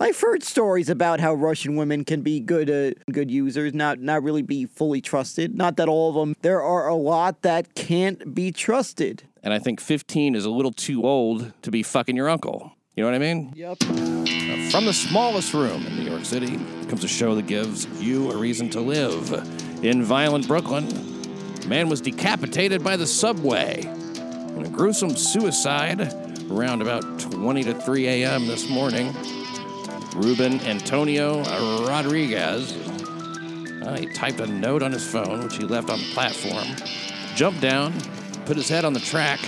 I've heard stories about how Russian women can be good uh, good users, not not really be fully trusted. Not that all of them. There are a lot that can't be trusted. And I think 15 is a little too old to be fucking your uncle. You know what I mean? Yep. From the smallest room in New York City comes a show that gives you a reason to live. In violent Brooklyn, a man was decapitated by the subway in a gruesome suicide around about 20 to 3 a.m. this morning. Ruben Antonio Rodriguez. uh, he typed a note on his phone, which he left on the platform, jumped down, put his head on the track.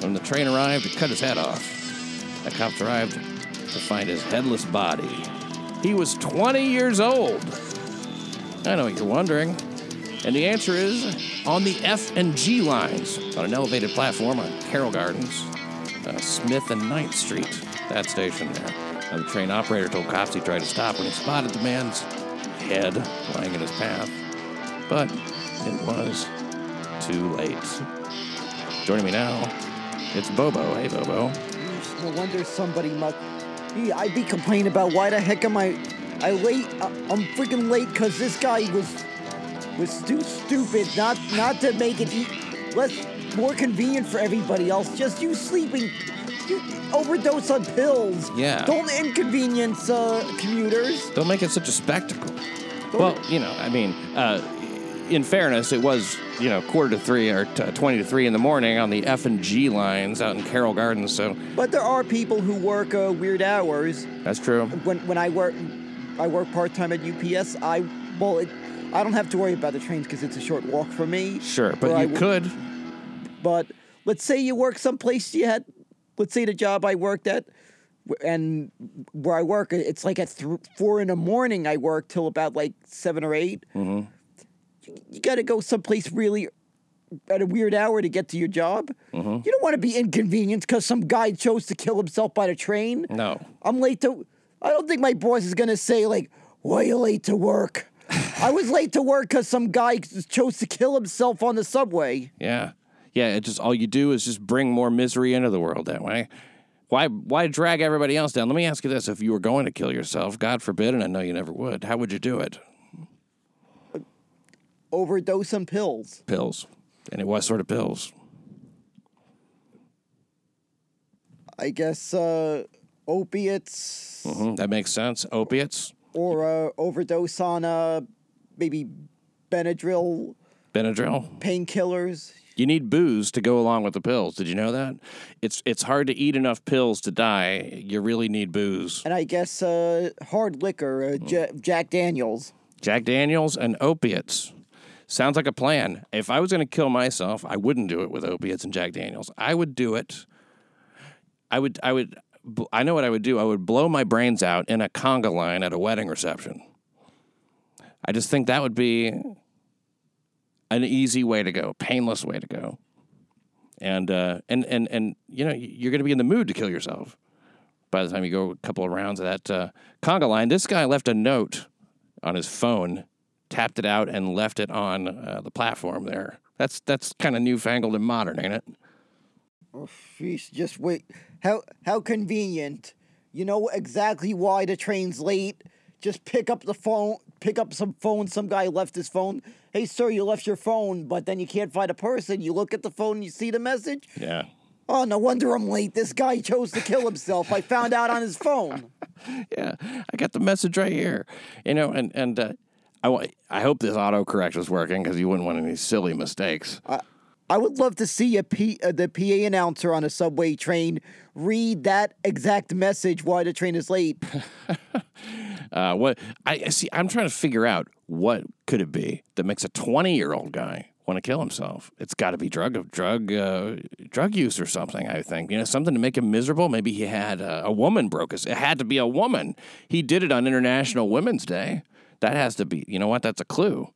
When the train arrived, it cut his head off. The cops arrived to find his headless body. He was 20 years old. I know you're wondering. And the answer is on the F and G lines on an elevated platform on Carroll Gardens, uh, Smith and 9th Street, that station there. And the train operator told cops he tried to stop when he spotted the man's head lying in his path. But it was too late. Joining me now, it's Bobo. Hey, Bobo. No wonder somebody must. I'd be complaining about why the heck am I? I late. I- I'm freaking late because this guy was was too stupid. Not not to make it e- less more convenient for everybody else. Just you sleeping. You overdose on pills. Yeah. Don't inconvenience uh, commuters. Don't make it such a spectacle. Well, you know, I mean, uh, in fairness, it was you know quarter to three or t- twenty to three in the morning on the F and G lines out in Carroll Gardens. So But there are people who work uh, weird hours. that's true. When when I work, I work part time at UPS. I well, it, I don't have to worry about the trains because it's a short walk for me. Sure, but Or I you could. But let's say you work someplace you had, let's say the job I worked at, and where I work, it's like at th- four in the morning. I work till about like seven or 8 Mm-hmm. You, you got to go someplace really at a weird hour to get to your job. Mm-hmm. You don't want to be inconvenienced because some guy chose to kill himself by the train. No. I'm late to. I don't think my boss is gonna say like, "Why are you late to work?" I was late to work because some guy chose to kill himself on the subway. Yeah, yeah. It just all you do is just bring more misery into the world that way. Why why drag everybody else down? Let me ask you this: If you were going to kill yourself, God forbid, and I know you never would, how would you do it? Overdose on pills. Pills. And was sort of pills. I guess uh, opiates hmm That makes sense. Opiates, or uh, overdose on uh, maybe Benadryl Benadryl. painkillers. You need booze to go along with the pills. Did you know that? It's it's hard to eat enough pills to die. You really need booze. And I guess uh, hard liquor, uh, J- Jack Daniels. Jack Daniels and opiates. Sounds like a plan. If I was going to kill myself, I wouldn't do it with opiates and Jack Daniels. I would do it. I would. I would. I know what I would do. I would blow my brains out in a conga line at a wedding reception. I just think that would be an easy way to go, painless way to go. And uh, and and and you know you're going to be in the mood to kill yourself by the time you go a couple of rounds of that uh, conga line. This guy left a note on his phone, tapped it out, and left it on uh, the platform there. That's that's kind of newfangled and modern, ain't it? Oh, sheesh, just wait. How how convenient. You know exactly why the train's late. Just pick up the phone, pick up some phone. Some guy left his phone. Hey, sir, you left your phone, but then you can't find a person. You look at the phone, you see the message. Yeah. Oh, no wonder I'm late. This guy chose to kill himself. I found out on his phone. Yeah, I got the message right here. You know, and and uh, I I hope this autocorrect was working because you wouldn't want any silly mistakes. I would love to see a P, uh, the PA announcer on a subway train read that exact message why the train is late. Uh, what I I see, I'm trying to figure out what could it be that makes a 20 year old guy want to kill himself. It's got to be drug drug uh, drug use or something. I think you know something to make him miserable. Maybe he had uh, a woman broke his. It had to be a woman. He did it on International Women's Day. That has to be. You know what? That's a clue.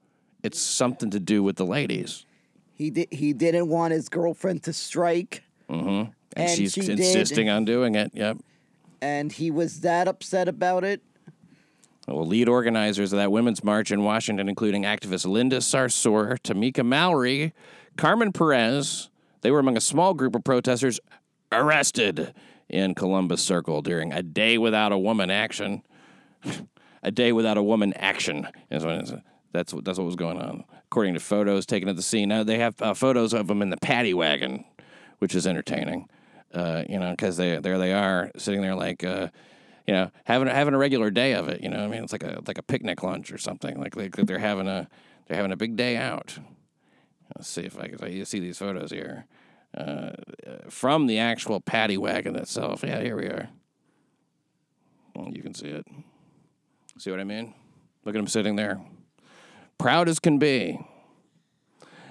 It's something to do with the ladies. He did. He didn't want his girlfriend to strike, And, And she's she did. insisting on doing it. Yep. and he was that upset about it. Well, lead organizers of that women's march in Washington, including activists Linda Sarsour, Tamika Mallory, Carmen Perez, they were among a small group of protesters arrested in Columbus Circle during a day without a woman action. a day without a woman action is that's what that's what was going on, according to photos taken at the scene. Now they have uh, photos of them in the paddy wagon, which is entertaining. Uh, you know, because they there they are sitting there like. Uh, you know, having having a regular day of it. You know, I mean, it's like a like a picnic lunch or something. Like they, they're having a they're having a big day out. Let's see if I can see these photos here uh, from the actual paddy wagon itself. Yeah, here we are. Well, you can see it. See what I mean? Look at him sitting there, proud as can be.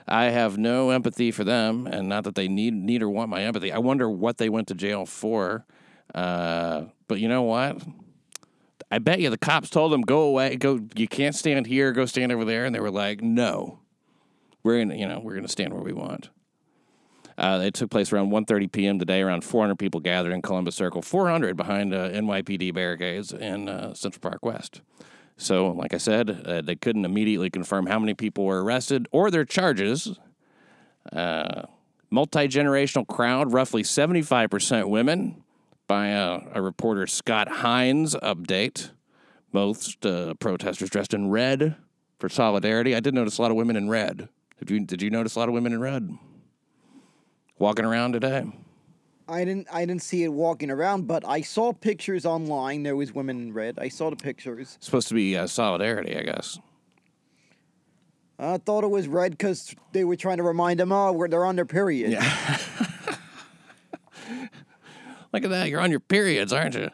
I have no empathy for them, and not that they need need or want my empathy. I wonder what they went to jail for. Uh, but you know what? I bet you the cops told them go away, go. You can't stand here. Go stand over there, and they were like, no, we're gonna, you know, we're gonna stand where we want. Uh, it took place around 1:30 p.m. today. Around 400 people gathered in Columbus Circle, 400 behind uh, NYPD barricades in uh, Central Park West. So, like I said, uh, they couldn't immediately confirm how many people were arrested or their charges. Uh, Multi generational crowd, roughly 75% women, by a, a reporter Scott Hines update. Most uh, protesters dressed in red for solidarity. I did notice a lot of women in red. Did you did you notice a lot of women in red walking around today? I didn't I didn't see it walking around, but I saw pictures online. There was women in red. I saw the pictures. supposed to be uh, solidarity, I guess. I thought it was red because they were trying to remind them, oh, we're, they're on their period. Yeah. Look at that, you're on your periods, aren't you?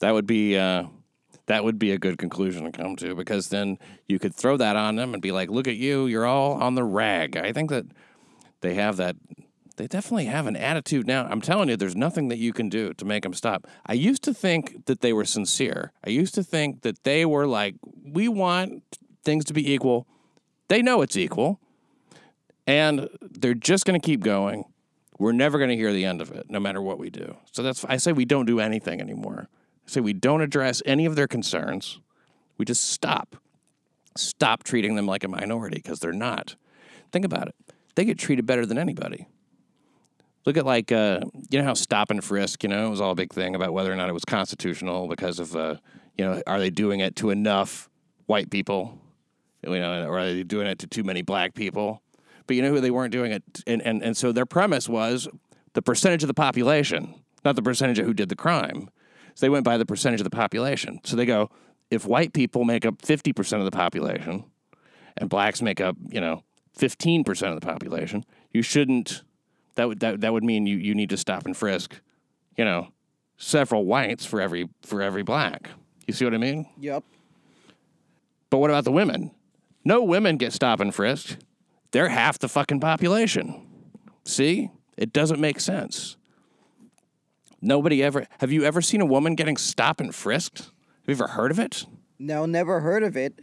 That would be uh, that would be a good conclusion to come to because then you could throw that on them and be like, "Look at you, you're all on the rag." I think that they have that. They definitely have an attitude now. I'm telling you, there's nothing that you can do to make them stop. I used to think that they were sincere. I used to think that they were like, "We want things to be equal." They know it's equal, and they're just going to keep going. We're never going to hear the end of it, no matter what we do. So that's I say we don't do anything anymore. I say we don't address any of their concerns. We just stop. Stop treating them like a minority because they're not. Think about it. They get treated better than anybody. Look at like uh, you know how stop and frisk, you know, it was all a big thing about whether or not it was constitutional because of uh, you know, are they doing it to enough white people? You know, or are they doing it to too many black people? But you know who they weren't doing it, and, and and so their premise was the percentage of the population, not the percentage of who did the crime. So they went by the percentage of the population. So they go, if white people make up fifty percent of the population, and blacks make up, you know, fifteen percent of the population, you shouldn't. That would that, that would mean you, you need to stop and frisk, you know, several whites for every for every black. You see what I mean? Yep. But what about the women? No women get stop and frisked. They're half the fucking population. See? It doesn't make sense. Nobody ever have you ever seen a woman getting stop and frisked? Have you ever heard of it? No, never heard of it.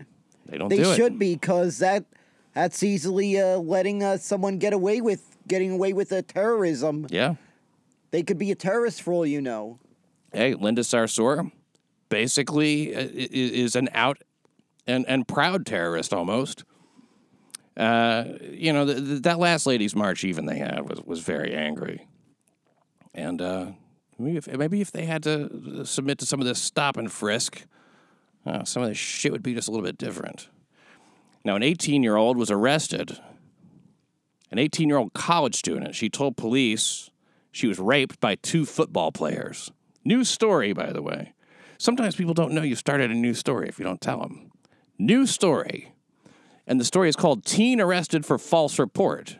They don't They do should it. be because that that's easily uh, letting uh, someone get away with getting away with uh, terrorism. Yeah. They could be a terrorist for all you know. Hey, Linda Sarsour basically uh, is an out and, and proud terrorist almost. Uh, you know, th- th- that last ladies' march even they had was, was very angry. And uh, maybe, if, maybe if they had to submit to some of this stop and frisk, uh, some of this shit would be just a little bit different. Now, an 18 year old was arrested. An 18 year old college student. She told police she was raped by two football players. New story, by the way. Sometimes people don't know you started a new story if you don't tell them. New story. And the story is called Teen Arrested for False Report.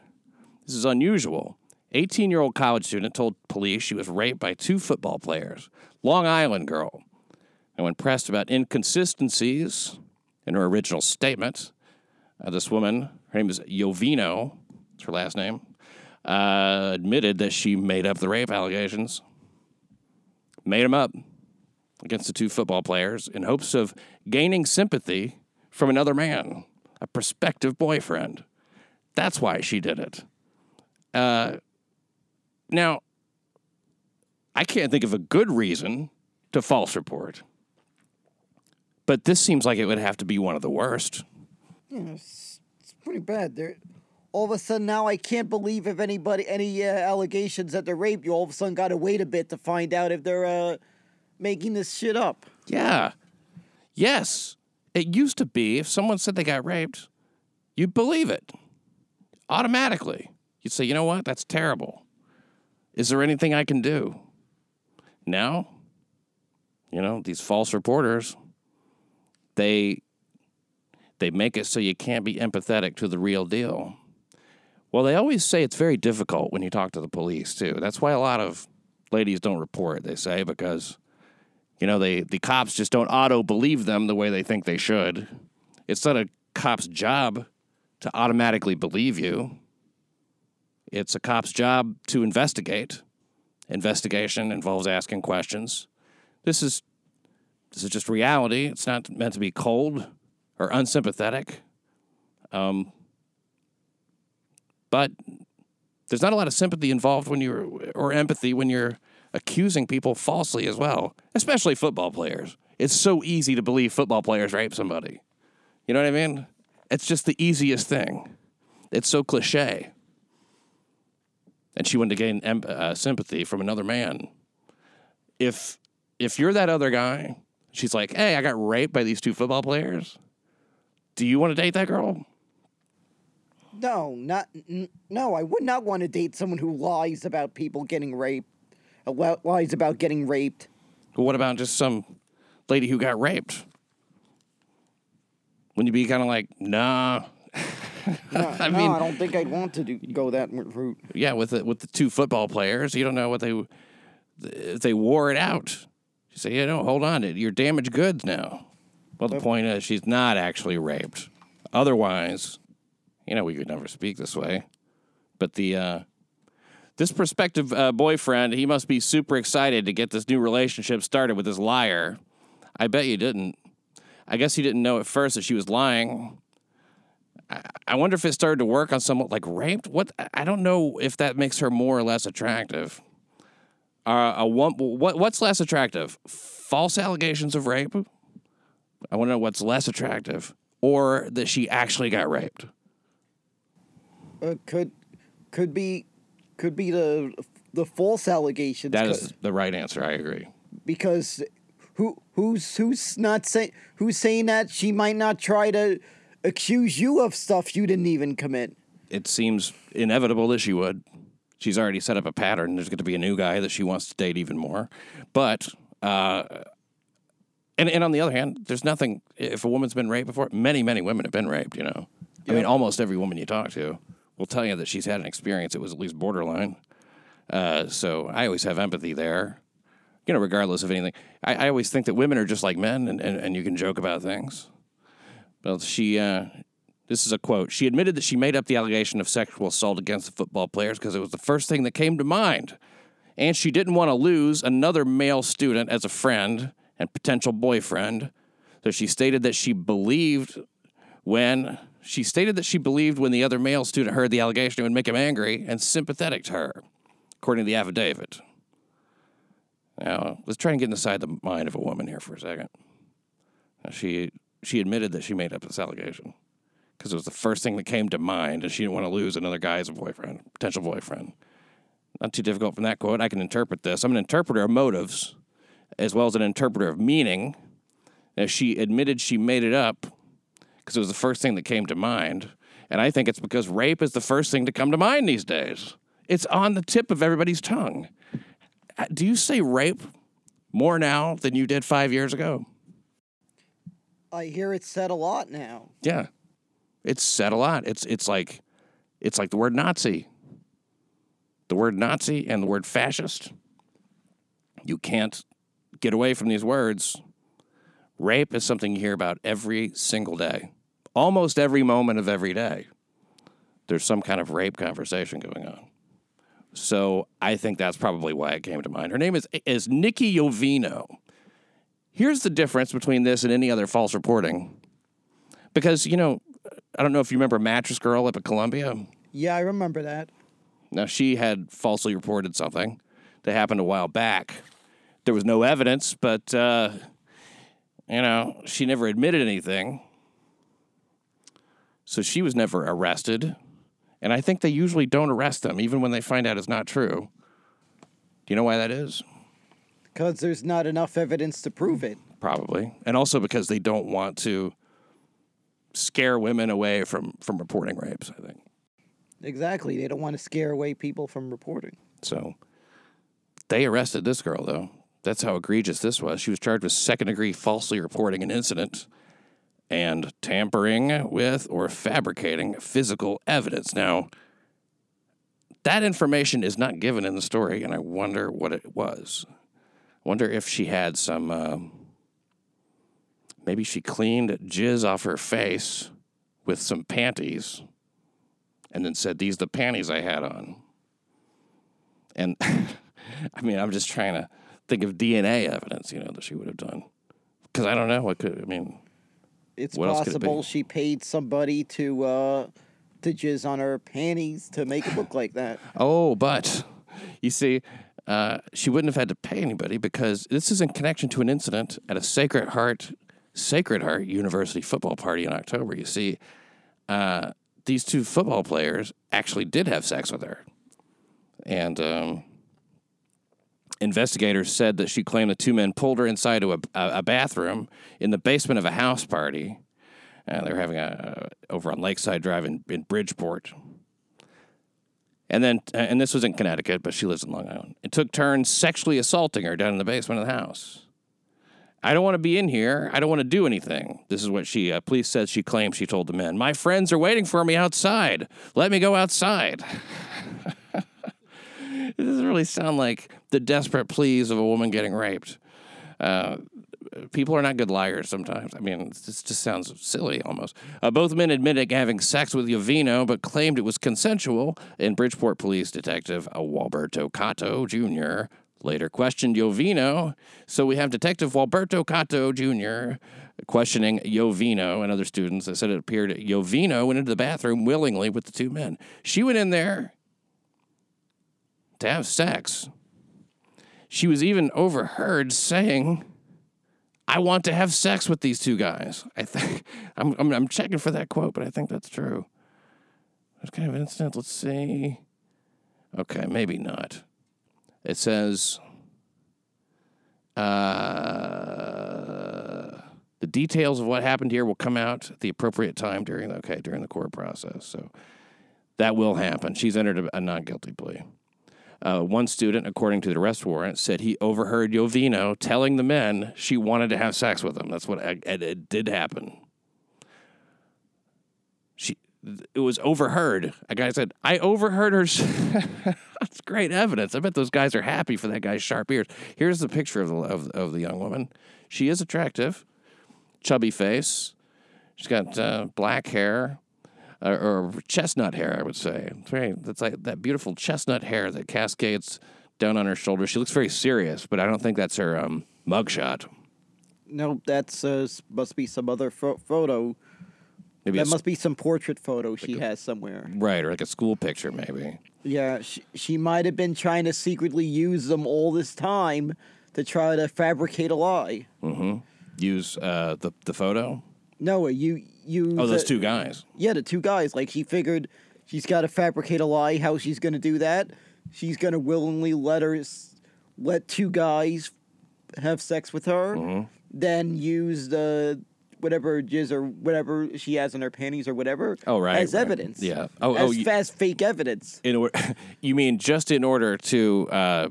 This is unusual. 18 year old college student told police she was raped by two football players. Long Island girl. And when pressed about inconsistencies in her original statement, uh, this woman, her name is Yovino, that's her last name, uh, admitted that she made up the rape allegations, made them up against the two football players in hopes of gaining sympathy from another man, a prospective boyfriend. That's why she did it. Uh, now, I can't think of a good reason to false report, but this seems like it would have to be one of the worst. Yeah, it's, it's pretty bad. There, all of a sudden now I can't believe if anybody any uh, allegations that they're raped you all of a sudden got to wait a bit to find out if they're uh, making this shit up. Yeah. Yes. It used to be if someone said they got raped, you'd believe it automatically. You'd say, you know what? That's terrible. Is there anything I can do? Now, you know, these false reporters, they they make it so you can't be empathetic to the real deal. Well, they always say it's very difficult when you talk to the police too. That's why a lot of ladies don't report, they say, because you know, they the cops just don't auto believe them the way they think they should. It's not a cop's job to automatically believe you. It's a cop's job to investigate. Investigation involves asking questions. This is this is just reality. It's not meant to be cold or unsympathetic. Um, but there's not a lot of sympathy involved when you're or empathy when you're accusing people falsely as well, especially football players. It's so easy to believe football players rape somebody. You know what I mean? It's just the easiest thing. It's so cliche. And she wanted to gain em- uh, sympathy from another man. If if you're that other guy, she's like, "Hey, I got raped by these two football players. Do you want to date that girl?" No, not n- no. I would not want to date someone who lies about people getting raped. Lies about getting raped. What about just some lady who got raped? Wouldn't you be kind of like, nah? No, I no, mean- I don't think I'd want to do, go that route. Yeah, with the, with the two football players, you don't know what they if they wore it out. You say, you know, hold on, you're damaged goods now. Well, the point is, she's not actually raped. Otherwise, you know, we could never speak this way. But the uh, this prospective uh, boyfriend, he must be super excited to get this new relationship started with this liar. I bet you didn't. I guess he didn't know at first that she was lying. I- wonder if it started to work on someone like raped. What I don't know if that makes her more or less attractive. Uh, a one, what what's less attractive? False allegations of rape. I want to know what's less attractive, or that she actually got raped. Uh, could could be could be the the false allegations. That co- the right answer. I agree. because who who's who's not saying who's saying that she might not try to accuse you of stuff you didn't even commit. It seems inevitable that she would. She's already set up a pattern. There's going to be a new guy that she wants to date even more. But, uh, and, and on the other hand, there's nothing, if a woman's been raped before, many, many women have been raped, you know. I mean, almost every woman you talk to will tell you that she's had an experience that was at least borderline. Uh, so I always have empathy there, you know, regardless of anything. I, I always think that women are just like men and, and, and you can joke about things. Well, she, uh, this is a quote. She admitted that she made up the allegation of sexual assault against the football players because it was the first thing that came to mind. And she didn't want to lose another male student as a friend and potential boyfriend. So she stated that she believed when she stated that she believed when the other male student heard the allegation it would make him angry and sympathetic to her, according to the affidavit. Now, let's try and get inside the mind of a woman here for a second. Now, she she admitted that she made up this allegation because it was the first thing that came to mind, and she didn't want to lose another guy as a boyfriend, potential boyfriend. Not too difficult from that quote. I can interpret this. I'm an interpreter of motives, as well as an interpreter of meaning. Now, she admitted she made it up because it was the first thing that came to mind, and I think it's because rape is the first thing to come to mind these days. It's on the tip of everybody's tongue. Uh, Do you say rape more now than you did five years ago? I hear it said a lot now. Yeah. It's said a lot. It's it's like it's like the word Nazi. The word Nazi and the word fascist. You can't get away from these words. Rape is something you hear about every single day. Almost every moment of every day. There's some kind of rape conversation going on. So I think that's probably why it came to mind. Her name is is Nikki Yovino. Here's the difference between this and any other false reporting. Because, you know, I don't know if you remember Mattress Girl up at Columbia. Yeah, I remember that. Now, she had falsely reported something that happened a while back. There was no evidence, but, uh, you know, she never admitted anything. So she was never arrested. And I think they usually don't arrest them, even when they find out it's not true. Do you know why that is? Because there's not enough evidence to prove it. Probably. And also because they don't want to scare women away from, from reporting rapes, I think. Exactly. They don't want to scare away people from reporting. So they arrested this girl, though. That's how egregious this was. She was charged with second degree falsely reporting an incident and tampering with or fabricating physical evidence. Now, that information is not given in the story, and I wonder what it was. Wonder if she had some. Uh, maybe she cleaned jizz off her face with some panties, and then said, "These the panties I had on." And I mean, I'm just trying to think of DNA evidence, you know, that she would have done. Because I don't know what could. I mean, It's What could it possible she paid somebody to uh, to jizz on her panties to make it look like that. Oh, but you see, uh, she wouldn't have had to pay anybody because this is in connection to an incident at a Sacred Heart Sacred Heart University football party in October. You see, uh, these two football players actually did have sex with her, and um, investigators said that she claimed the two men pulled her inside to a, a, bathroom in the basement of a house party. Uh, they were having a over on Lakeside Drive in, in Bridgeport. And then, and this was in Connecticut, but she lives in Long Island. It took turns sexually assaulting her down in the basement of the house. I don't want to be in here. I don't want to do anything. This is what she, uh, police said she claimed she told the men. My friends are waiting for me outside. Let me go outside. it doesn't really sound like the desperate pleas of a woman getting raped. Uh, people are not good liars sometimes. I mean, this just sounds silly almost. Uh, both men admitted having sex with Yovino, but claimed it was consensual. And Bridgeport police detective Walberto Cato Jr. later questioned Yovino. So we have Detective Walberto Cato Jr. questioning Yovino and other students. They said it appeared Yovino went into the bathroom willingly with the two men. She went in there to have sex. She was even overheard saying, I want to have sex with these two guys. I think I'm, I'm, I'm checking for that quote, but I think that's true. What kind of incident? Let's see. Okay, maybe not. It says, uh, the details of what happened here will come out at the appropriate time during the, okay during the court process. So that will happen. She's entered a, a not guilty plea. Uh, one student, according to the arrest warrant, said he overheard Yovino telling the men she wanted to have sex with him. That's what it, it did happen. She, it was overheard. A guy said, "I overheard her." That's great evidence. I bet those guys are happy for that guy's sharp ears. Here's the picture of the of, of the young woman. She is attractive, chubby face. She's got uh, black hair, uh, or chestnut hair, I would say. It's very, that's like that beautiful chestnut hair that cascades down on her shoulder. She looks very serious, but I don't think that's her um, mugshot. No, that's uh, must be some other pho- photo. Maybe That must be some portrait photo she has somewhere. right, or like a school picture, maybe. Yeah, she, she might have been trying to secretly use them all this time to try to fabricate a lie. Use uh, the the photo. No, you use Oh, those uh, two guys. Yeah, the two guys. Like she figured she's got to fabricate a lie. How she's going to do that? She's going to willingly let her let two guys have sex with her, Mm-hmm. then use the whatever jizz or whatever she has in her panties or whatever. Oh, right, as right. evidence. Yeah. Oh, as oh, you- fast fake evidence. In order, you mean just in order to uh,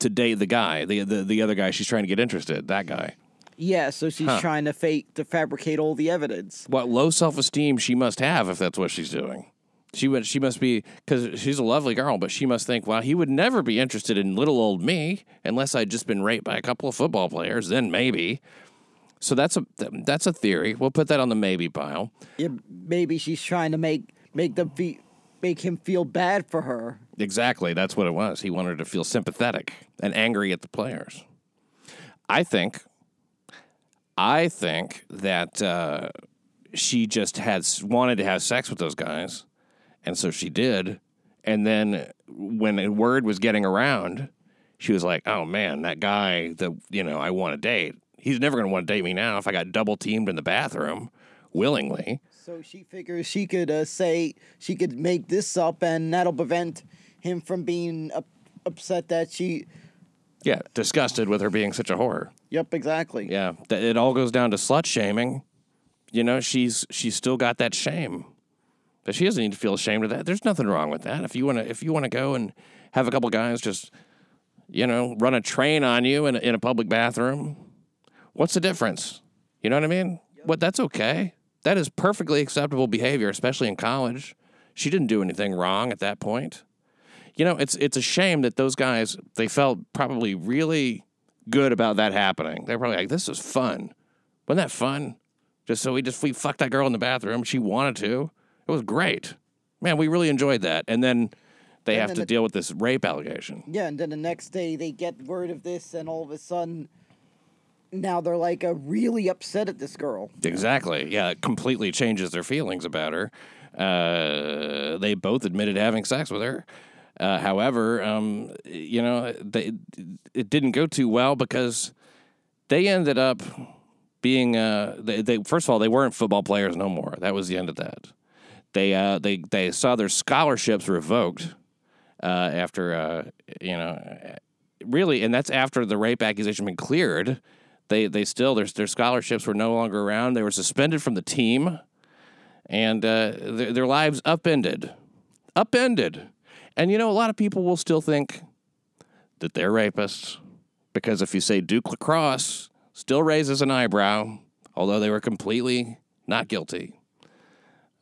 to date the guy, the, the the other guy she's trying to get interested, that guy. Yeah, so she's Huh. trying to fake to fabricate all the evidence. What low self esteem she must have if that's what she's doing. She would. She must be because she's a lovely girl, but she must think, well, he would never be interested in little old me unless I'd just been raped by a couple of football players. Then maybe. So that's a that's a theory. We'll put that on the maybe pile. Yeah, maybe she's trying to make make them fe- make him feel bad for her. Exactly. That's what it was. He wanted to feel sympathetic and angry at the players. I think. I think that uh, she just had wanted to have sex with those guys, and so she did. And then when word was getting around, she was like, "Oh man, that guy that you know I want to date. He's never going to want to date me now if I got double teamed in the bathroom willingly." So she figures she could uh, say she could make this up, and that'll prevent him from being up, upset that she. Yeah, disgusted with her being such a whore. Yep, exactly. Yeah, th- it all goes down to slut shaming. You know, she's she's still got that shame, but she doesn't need to feel ashamed of that. There's nothing wrong with that. If you want to, if you want to go and have a couple guys just, you know, run a train on you in a, in a public bathroom, what's the difference? You know what I mean? What that's okay. That is perfectly acceptable behavior, especially in college. She didn't do anything wrong at that point. You know, it's it's a shame that those guys they felt probably really good about that happening. They're probably like, "This is fun." Wasn't that fun? Just so we just we fucked that girl in the bathroom. She wanted to. It was great, man. We really enjoyed that. And then they And have then to the- deal with this rape allegation. Yeah, and then the next day they get word of this, and all of a sudden, now they're like uh, really upset at this girl. Exactly. Yeah, it completely changes their feelings about her. Uh, they both admitted having sex with her. Uh, however, um, you know, they, it didn't go too well because they ended up being. Uh, they, they first of all, they weren't football players no more. That was the end of that. They uh, they they saw their scholarships revoked uh, after uh, you know really, and that's after the rape accusation been cleared. They they still their their scholarships were no longer around. They were suspended from the team, and uh, their, their lives upended, upended. And you know, a lot of people will still think that they're rapists because if you say Duke Lacrosse, still raises an eyebrow, although they were completely not guilty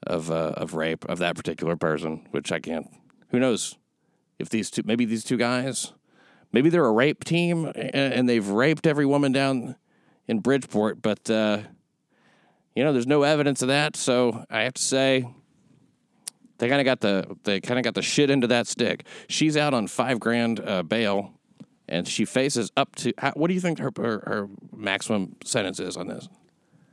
of uh, of rape of that particular person. Which I can't. Who knows if these two maybe these two guys maybe they're a rape team and they've raped every woman down in Bridgeport, but uh, you know, there's no evidence of that. So I have to say, they kind of got the they kind of got the shit into that stick. She's out on five grand uh, bail, and she faces up to. How, what do you think her, her her maximum sentence is on this?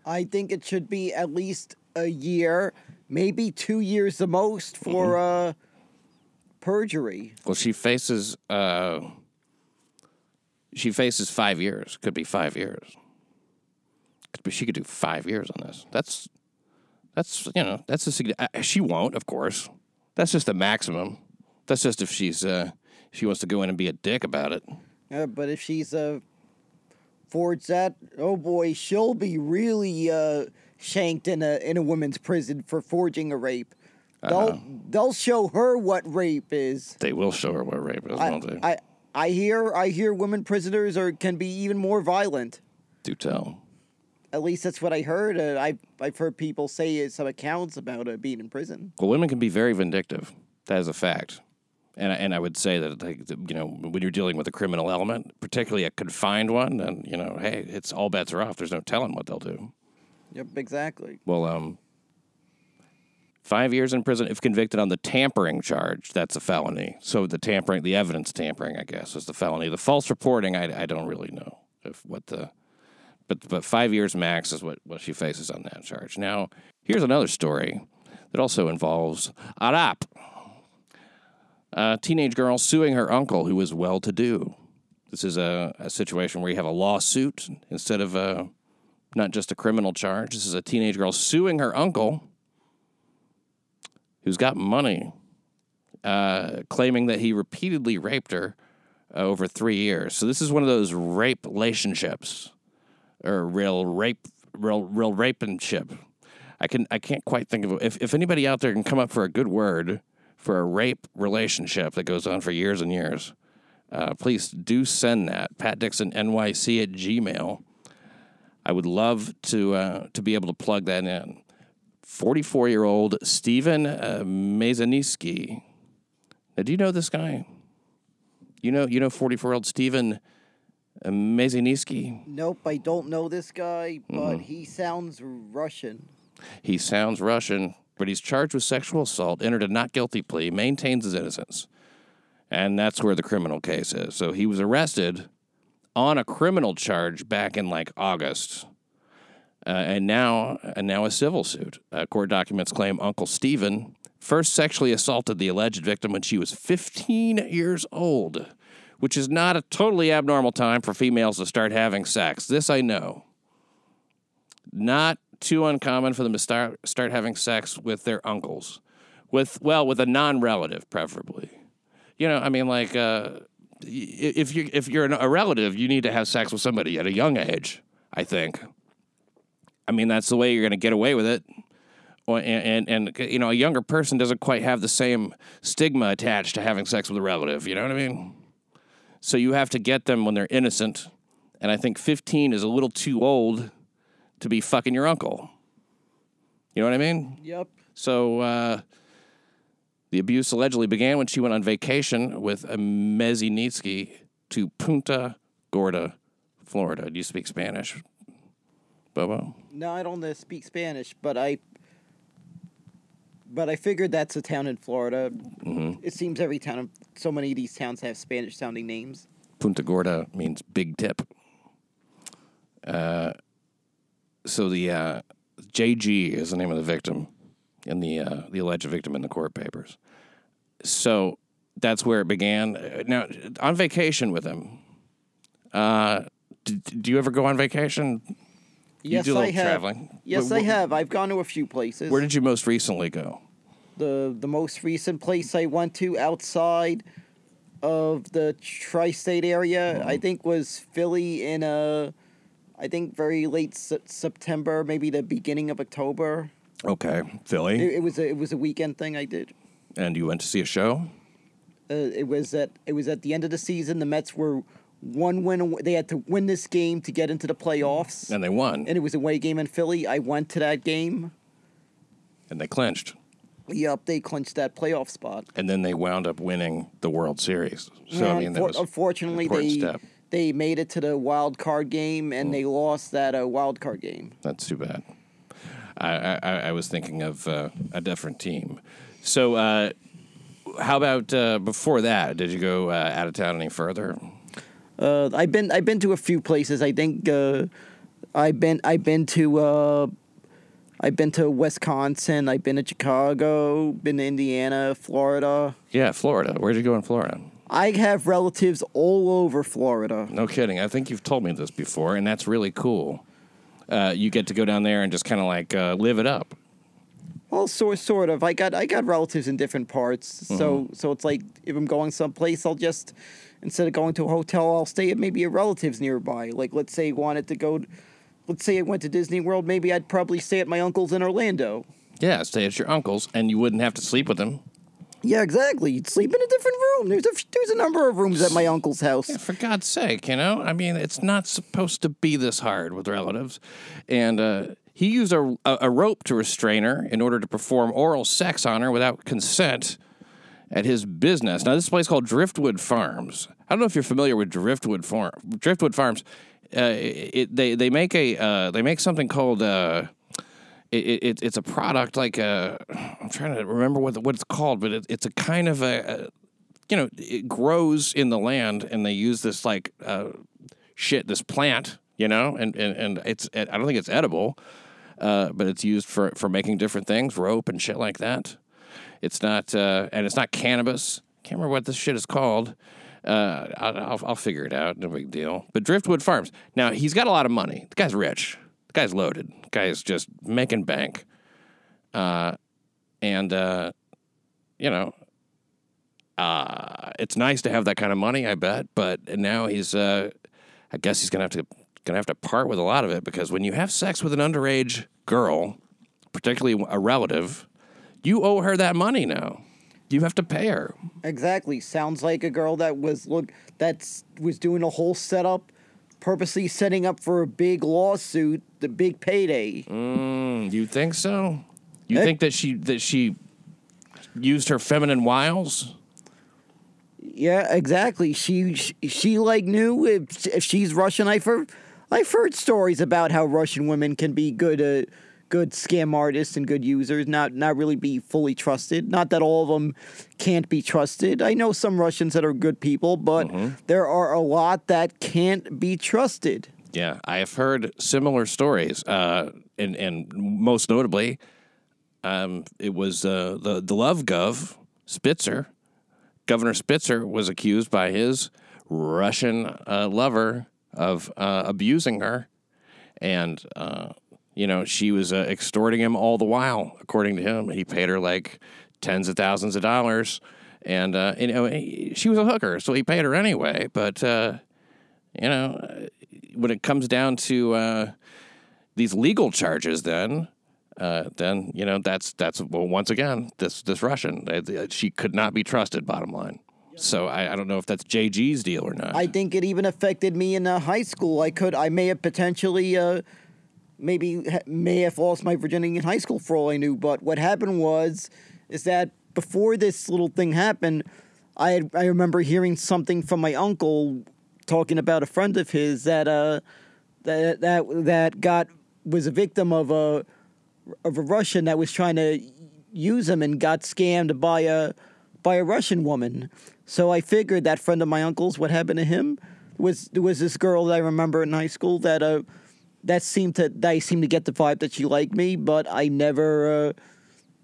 I think it should be at least a year, maybe two years the most for Mm-hmm. uh, perjury. Well, she faces uh, she faces five years. Could be five years. Could be, she could do five years on this. That's that's you know that's a uh, she won't of course. That's just the maximum. That's just if she's uh, she wants to go in and be a dick about it. Uh, but if she's uh, forged that, oh boy, she'll be really uh, shanked in a in a women's prison for forging a rape. They'll Uh-huh. they'll show her what rape is. They will show her what rape is, I, won't they? I I hear I hear women prisoners are can be even more violent. Do tell. At least that's what I heard. Uh, I I've heard people say some accounts about uh, being in prison. Well, women can be very vindictive. That is a fact. And I, and I would say that like, you know when you're dealing with a criminal element, particularly a confined one, then you know hey, it's all bets are off. There's no telling what they'll do. Yep, exactly. Well, um, five years in prison if convicted on the tampering charge. That's a felony. So the tampering, the evidence tampering, I guess, is the felony. The false reporting, I, I don't really know if what the, but but five years max is what what she faces on that charge. Now, here's another story that also involves Arap, a teenage girl suing her uncle who is well-to-do. This is a, a situation where you have a lawsuit instead of a not just a criminal charge. This is a teenage girl suing her uncle, who's got money, uh, claiming that he repeatedly raped her over three years. So this is one of those rape relationships, or real rape, real real ship. I can I can't quite think of if if anybody out there can come up for a good word for a rape relationship that goes on for years and years. Uh, please do send that Pat Dixon NYC at Gmail. I would love to uh, to be able to plug that in. Forty-four year old Stephen uh, Mazaniski. Now, do you know this guy? You know you know forty four year old Stephen uh, Nope, I don't know this guy, but Mm-hmm. he sounds Russian. He sounds Russian, but he's charged with sexual assault. Entered a not guilty plea. Maintains his innocence, and that's where the criminal case is. So he was arrested on a criminal charge back in like August. Uh, and now, and now a civil suit. Uh, court documents claim Uncle Stephen first sexually assaulted the alleged victim when she was 15 years old, which is not a totally abnormal time for females to start having sex. This I know. Not too uncommon for them to start start having sex with their uncles, with well, with a non-relative, preferably. You know, I mean, like uh, if you if you're a relative, you need to have sex with somebody at a young age. I think. I mean, that's the way you're going to get away with it. And, and and you know, a younger person doesn't quite have the same stigma attached to having sex with a relative. You know what I mean? So you have to get them when they're innocent. And I think 15 is a little too old to be fucking your uncle. You know what I mean? Yep. So uh, the abuse allegedly began when she went on vacation with a Mezinitsky to Punta Gorda, Florida. Do you speak Spanish, Bobo? No, I don't uh, speak Spanish, but I. But I figured that's a town in Florida. Mm-hmm. It seems every town, of, so many of these towns have Spanish-sounding names. Punta Gorda means big tip. Uh, so the uh, JG is the name of the victim, and the uh, the alleged victim in the court papers. So that's where it began. Uh, Now, on vacation with him, uh, do you ever go on vacation? Yes, you do a I have. traveling. Yes, Wh- I have. I've gone to a few places. Where did you most recently go? The the most recent place I went to outside of the tri-state area, Mm-hmm. I think was Philly in a, I think very late se- September, maybe the beginning of October. Okay, Philly. it was a, it was a weekend thing I did. And you went to see a show? Uh, it was at it was at the end of the season. The Mets were one win. They had to win this game to get into the playoffs, And they won. and it was a away game in Philly. I went to that game. And they clinched. Yep, they clinched that playoff spot. And then they wound up winning the World Series. So, I mean, was unfortunately, they step. they made it to the wild card game and they lost that uh, wild card game. That's too bad. I, I, I was thinking of uh, a different team. So, uh, how about uh, before that? Did you go uh, out of town any further? Uh, I've been I've been to a few places. I think uh, I've been I've been to uh, I've been to Wisconsin. I've been to Chicago. Been to Indiana, Florida. Yeah, Florida. Where'd you go in Florida? I have relatives all over Florida. No kidding. I think you've told me this before, and that's really cool. Uh, you get to go down there and just kind of like uh, live it up. Well, sort sort of. I got I got relatives in different parts. So so it's like if I'm going someplace, I'll just instead of going to a hotel, I'll stay at maybe a relative's nearby. Like let's say wanted to go. Let's say I went to Disney World. Maybe I'd probably stay at my uncle's in Orlando. Yeah, stay at your uncle's, and you wouldn't have to sleep with him. Yeah, exactly. You'd sleep in a different room. There's a there's a number of rooms at my uncle's house. Yeah, for God's sake, you know? I mean, it's not supposed to be this hard with relatives. And uh, he used a, a, a rope to restrain her in order to perform oral sex on her without consent at his business. Now, this is place called Driftwood Farms. I don't know if you're familiar with Driftwood Farm. Driftwood Farms. Uh, it, they they make a uh, they make something called uh, it, it, it's a product like a I'm trying to remember what the, what it's called, but it, it's a kind of a, a you know it grows in the land, and they use this like uh, shit this plant, you know, and and, and it's I don't think it's edible, uh, but it's used for for making different things, rope and shit like that. It's not uh, and it's not cannabis. Can't remember what this shit is called. Uh, I'll, I'll, figure it out. No big deal. But Driftwood Farms. Now he's got a lot of money. The guy's rich. The guy's loaded. The guy's just making bank. Uh, and uh, you know, uh, it's nice to have that kind of money. I bet. But now he's. Uh, I guess he's gonna have to gonna have to part with a lot of it because when you have sex with an underage girl, particularly a relative, you owe her that money now. You have to pay her. Exactly. Sounds like a girl that was look that's was doing a whole setup, purposely setting up for a big lawsuit, the big payday. Mm, you think so? You Heck- think that she that she used her feminine wiles? Yeah, exactly. She, she she like knew if if she's Russian. I've heard I've heard stories about how Russian women can be good uh, good scam artists and good users, not not really be fully trusted. Not that all of them can't be trusted. I know some Russians that are good people, but there are a lot that can't be trusted. Yeah, I have heard similar stories, uh, and and most notably, um, it was uh, the the Love Gov Spitzer, Governor Spitzer was accused by his Russian uh, lover of uh, abusing her, and uh, you know, she was uh, extorting him all the while. According to him, he paid her like tens of thousands of dollars, and uh, you know, she was a hooker, so he paid her anyway. But uh, you know, when it comes down to uh, these legal charges, then. Uh, then you know that's that's well once again this this Russian uh, she could not be trusted. Bottom line, so I, I don't know if that's JG's deal or not. I think it even affected me in uh, high school. I could, I may have potentially, uh, maybe may have lost my virginity in high school for all I knew. But what happened was, is that before this little thing happened, I had, I remember hearing something from my uncle talking about a friend of his that uh that that that got was a victim of a of a Russian that was trying to use him and got scammed by a by a Russian woman. So I figured that friend of my uncle's, what happened to him was was this girl that I remember in high school that uh that seemed to that I seemed to get the vibe that she liked me, but I never uh,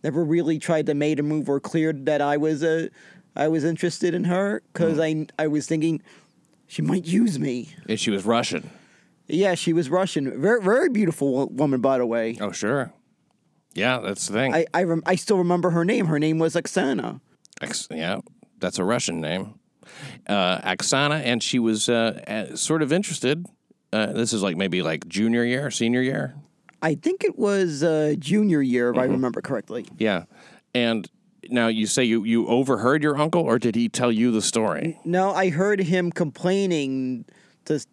never really tried to make a move or cleared that I was uh, I was interested in her because I I was thinking she might use me. and she was Russian. Yeah, she was Russian. Very very beautiful woman, by the way. Oh sure, yeah, that's the thing. I I, rem- I still remember her name. Her name was Oksana. Ex- yeah, that's a Russian name. Uh, Oksana, and she was uh, uh, sort of interested. Uh, this is like maybe like junior year, senior year. I think it was uh, junior year, if I remember correctly. Yeah, and now you say you you overheard your uncle, or did he tell you the story? No, I heard him complaining to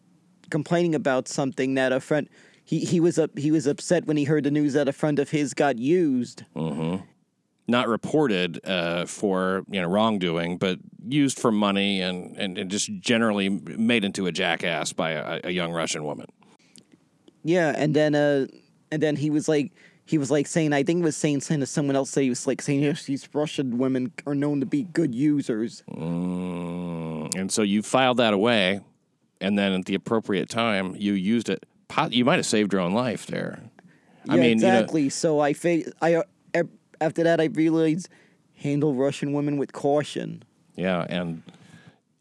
complaining about something that a friend he, he was up he was upset when he heard the news that a friend of his got used. Not reported uh, for you know wrongdoing, but used for money and, and, and just generally made into a jackass by a, a young Russian woman. Yeah, and then uh and then he was like he was like saying I think he was saying saying to someone else that he was like saying yes, these Russian women are known to be good users. Mm, and so you filed that away, and then at the appropriate time, you used it. You might have saved your own life there. I yeah, mean, you know- exactly. so I fa- I uh, after that I realized handle Russian women with caution. yeah, and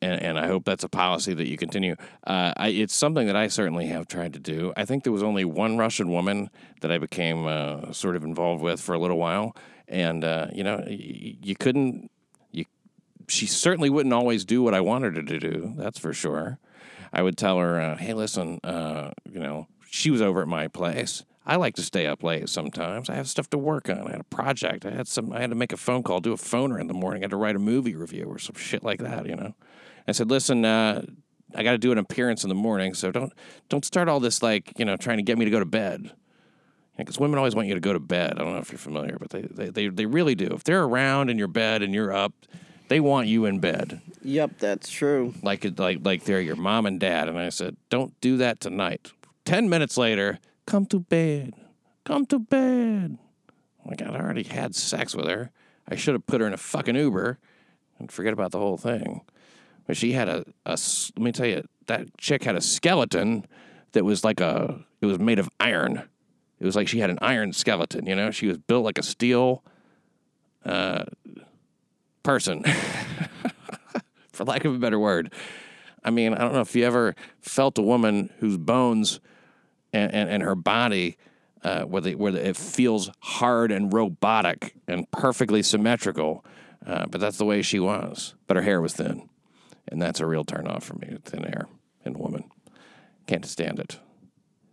and and I hope that's a policy that you continue. Uh, I, it's something that I certainly have tried to do. I think there was only one Russian woman that I became uh, sort of involved with for a little while, and uh, you know, y- you couldn't. You, she certainly wouldn't always do what I wanted her to do. That's for sure. I would tell her, uh, "Hey, listen, uh, you know, she was over at my place. I like to stay up late sometimes. I have stuff to work on. I had a project. I had some. I had to make a phone call, do a phoner in the morning. I had to write a movie review or some shit like that. You know." I said, "Listen, uh, I got to do an appearance in the morning, so don't don't start all this like you know trying to get me to go to bed." Because women always want you to go to bed. I don't know if you're familiar, but they, they, they, they really do. If they're around in your bed and you're up, they want you in bed Yep, that's true. like like like they're your mom and dad. And I said, don't do that tonight. Ten minutes later, come to bed. Come to bed. Like I'd already had sex with her. I should have put her in a fucking Uber and forget about the whole thing. But she had a, a let me tell you, that chick had a skeleton that was like a, it was made of iron. It was like she had an iron skeleton, you know? She was built like a steel uh, person, for lack of a better word. I mean, I don't know if you ever felt a woman whose bones and, and, and her body, uh, where, they, where it feels hard and robotic and perfectly symmetrical, uh, but that's the way she was. But her hair was thin, and that's a real turn off for me. Thin hair in a woman, can't stand it.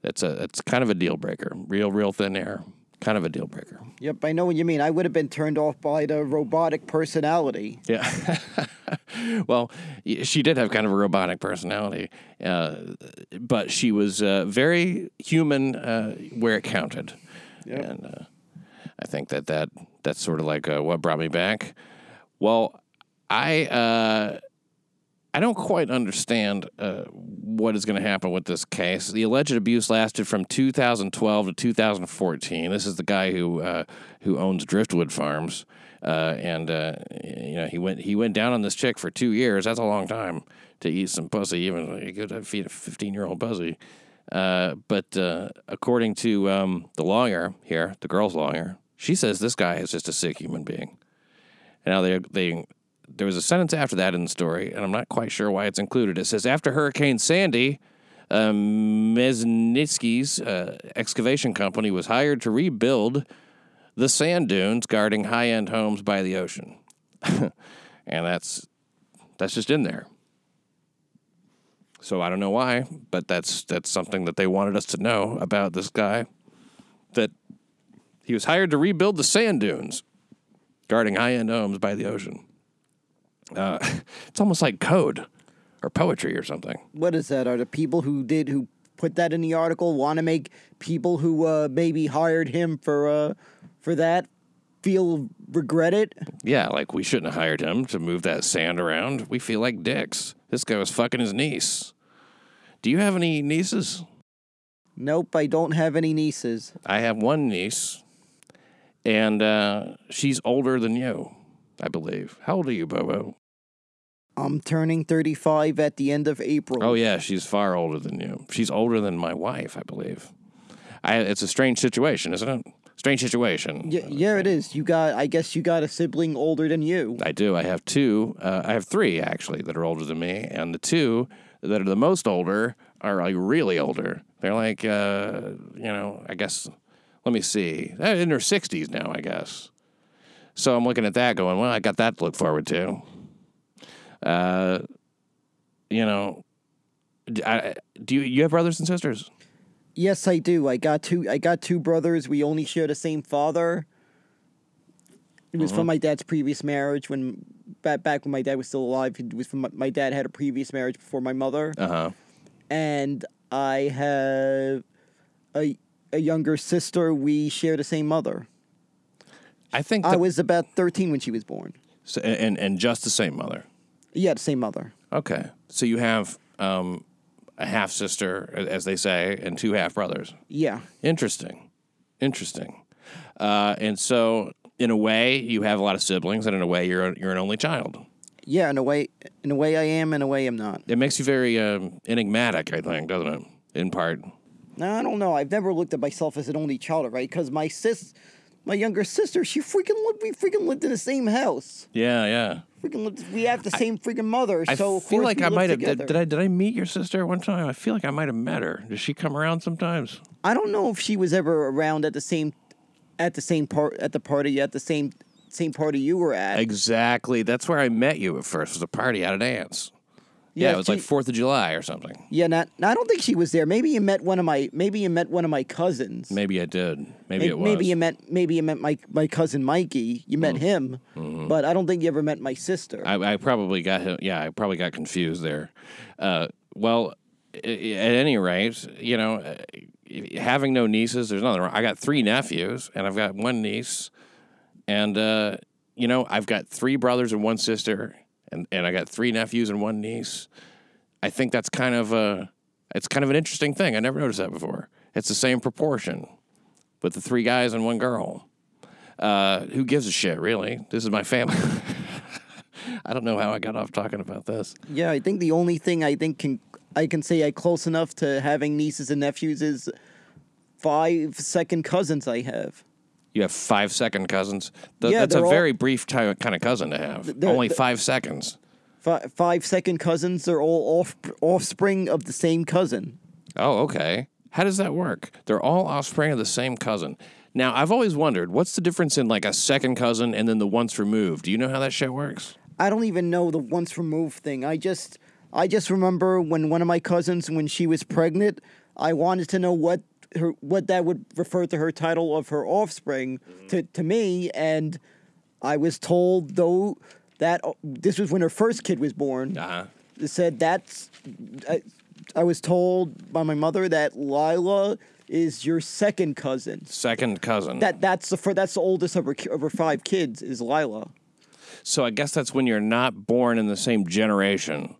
It's a it's kind of a deal breaker. Real, real thin hair, kind of a deal breaker. Yep, I know what you mean. I would have been turned off by the robotic personality. Yeah. well, she did have kind of a robotic personality, uh, but she was uh, very human uh, where it counted. And uh, I think that, that that's sort of like uh, what brought me back. Well, I uh, I don't quite understand uh, what is going to happen with this case. The alleged abuse lasted from 2012 to 2014. This is the guy who uh, who owns Driftwood Farms, uh, and uh, you know he went he went down on this chick for two years. That's a long time to eat some pussy, even you could feed a 15 year old pussy. Uh, but uh, according to um, the lawyer here, the girl's lawyer, she says this guy is just a sick human being. Now they they there was a sentence after that in the story, and I'm not quite sure why it's included. It says after Hurricane Sandy, Um, Mesnitsky's uh, excavation company was hired to rebuild the sand dunes guarding high-end homes by the ocean, and that's that's just in there. So I don't know why, but that's that's something that they wanted us to know about this guy. That he was hired to rebuild the sand dunes guarding high-end homes by the ocean. Uh, it's almost like code or poetry or something. What is that? Are the people who did who put that in the article want to make people who uh, maybe hired him for uh, for that feel regret it? Yeah, like we shouldn't have hired him to move that sand around. We feel like dicks. This guy was fucking his niece. Do you have any nieces? Nope, I don't have any nieces. I have one niece, and uh, she's older than you, I believe. How old are you, Bobo? I'm turning 35 at the end of April. Oh yeah, she's far older than you. She's older than my wife, I believe. I, it's a strange situation, isn't it? Strange situation. Yeah, yeah, it is. You got. I guess you got a sibling older than you. I do. I have two. Uh, I have three actually that are older than me, and the two that are the most older are like really older. They're like, uh, you know, I guess. Let me see. They're in their sixties now, I guess. So I'm looking at that, going, well, I got that to look forward to. Uh, you know, I- do you you have brothers and sisters? Yes, I do. I got two. I got two brothers. We only share the same father. It was from my dad's previous marriage. When back back when my dad was still alive, it was from my, my dad had a previous marriage before my mother, Uh huh. and I have a a younger sister. We share the same mother. I think I was about thirteen when she was born. so, and and just the same mother. Yeah, the same mother. Okay, so you have um, a half sister, as they say, and two half brothers. Yeah, Interesting. Interesting. Uh, and so, in a way, you have a lot of siblings, and in a way, you're a, you're an only child. yeah. In a way, in a way, I am. In a way, I'm not. It makes you very um, enigmatic, I think, doesn't it? In part. No, I don't know. I've never looked at myself as an only child, right? Because my sis, my younger sister, she freaking lived. We freaking lived in the same house. Yeah, yeah. Freaking lived, we have the same freaking mother. I so feel like I might have. Did, did I did I meet your sister one time? I feel like I might have met her. Does she come around sometimes? I don't know if she was ever around at the same, at the same part at the party at the same same party you were at. Exactly. That's where I met you at first. It Was a party at a dance. Yeah, it was like Fourth of July or something. Yeah, not. no, I don't think she was there. Maybe you met one of my. Maybe you met one of my cousins. Maybe I did. Maybe May- it was. Maybe you met. Maybe you met my my cousin Mikey. You Mm. met him, Mm-hmm. but I don't think you ever met my sister. I, I probably got him. Yeah, I probably got confused there. Uh, well, at any rate, you know, uh, having no nieces, there's nothing wrong. I got three nephews, and I've got one niece, and uh, you know, I've got three brothers and one sister, and, and I got three nephews and one niece. I think that's kind of a, it's kind of an interesting thing. I never noticed that before. It's the same proportion, with the three guys and one girl. Uh, who gives a shit, really? This is my family. I don't know how I got off talking about this. Yeah, I think the only thing I think can I can say I close enough to having nieces and nephews is five second cousins I have. You have five second cousins. Th- Yeah, that's a they're all- very brief ti- kind of cousin to have. They're- Only they're- five seconds. Fi five second cousins They're all off offspring of the same cousin. Oh, okay. How does that work? They're all offspring of the same cousin. Now, I've always wondered what's the difference in like a second cousin and then the once removed? Do you know how that shit works? I don't even know the once removed thing. I just I just remember when one of my cousins when she was pregnant, I wanted to know what her what that would refer to her title of her offspring to, to me and I was told though that this was when her first kid was born. Uh huh. Said that's I, I was told by my mother that Lila is your second cousin. Second cousin. That that's the fir- that's the oldest of her of her five kids is Lila. So I guess that's when you're not born in the same generation.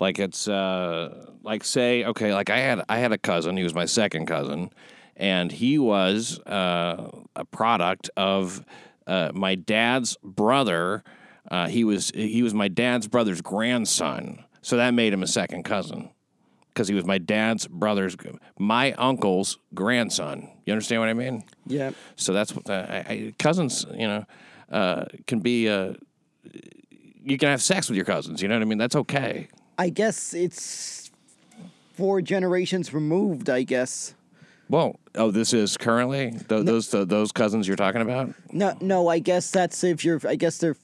Like it's uh, like say okay, like I had I had a cousin. He was my second cousin, and he was uh, a product of uh, my dad's brother. Uh, he was he was my dad's brother's grandson. So that made him a second cousin because he was my dad's brother's my uncle's grandson. You understand what I mean? Yeah. So that's what uh, I, I, cousins, you know, uh, can be. Uh, you can have sex with your cousins. You know what I mean? That's okay. I guess it's four generations removed, I guess. Well, oh, this is currently th- those th- those cousins you're talking about. No, no, I guess that's if you're. I guess they're.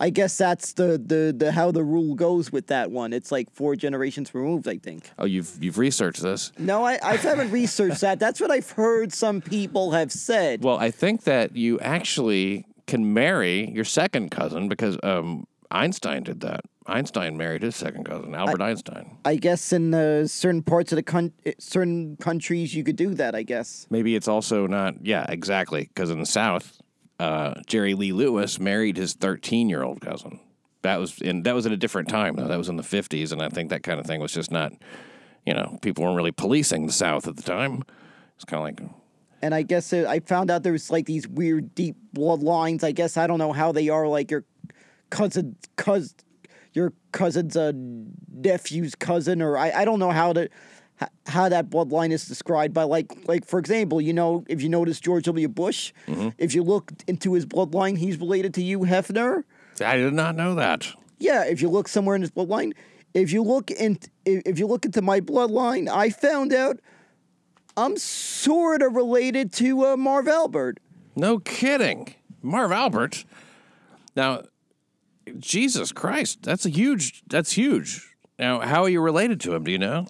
I guess that's the, the, the how the rule goes with that one. It's like four generations removed, I think. Oh, you've you've researched this. No, I, I haven't researched that. That's what I've heard some people have said. Well, I think that you actually can marry your second cousin because um, Einstein did that. Einstein married his second cousin, Albert Einstein. I guess in uh, certain parts of the con- eh, certain countries you could do that. I guess. Maybe it's also not. Yeah, exactly. Because in the South, uh, Jerry Lee Lewis married his 13 year old cousin. That was in that was at a different time though. That was in the 50s, and I think that kind of thing was just not. You know, people weren't really policing the South at the time. It's kind of like And I guess uh, I found out there was like these weird deep bloodlines. I guess I don't know how they are. Like your cousin, cousin, your cousin's a nephew's cousin, or I, I don't know how to how that bloodline is described. By like like for example, you know, if you notice George W. Bush, if you look into his bloodline, he's related to Hugh Hefner. I did not know that. Yeah, if you look somewhere in his bloodline, if you look in, if if you look into my bloodline, I found out I'm sort of related to uh, Marv Albert. No kidding. Marv Albert. Now, Jesus Christ, that's a huge. That's huge. Now, how are you related to him? Do you know?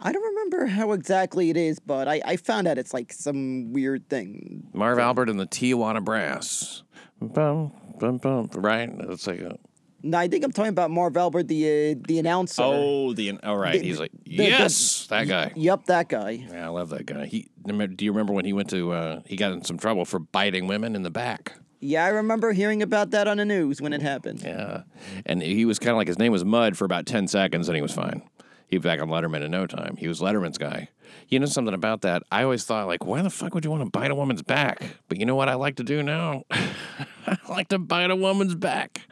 I don't remember how exactly it is, but I, I found out it's like some weird thing. Marv Albert and the Tijuana Brass. Bum, bum, bum, right? It's like a. No, I think I'm talking about Marv Albert, the uh, the announcer. Oh, the. All right. He's like, the- the- yes, that guy. Yep, that guy. Yeah, I love that guy. He. Do you remember when he went to? Uh, he got in some trouble for biting women in the back. Yeah, I remember hearing about that on the news when it happened. Yeah, and he was kind of like his name was Mud for about ten seconds, and he was fine. He was back on Letterman in no time. He was Letterman's guy. You know something about that? I always thought like, why the fuck would you want to bite a woman's back? But you know what I like to do now? I like to bite a woman's back.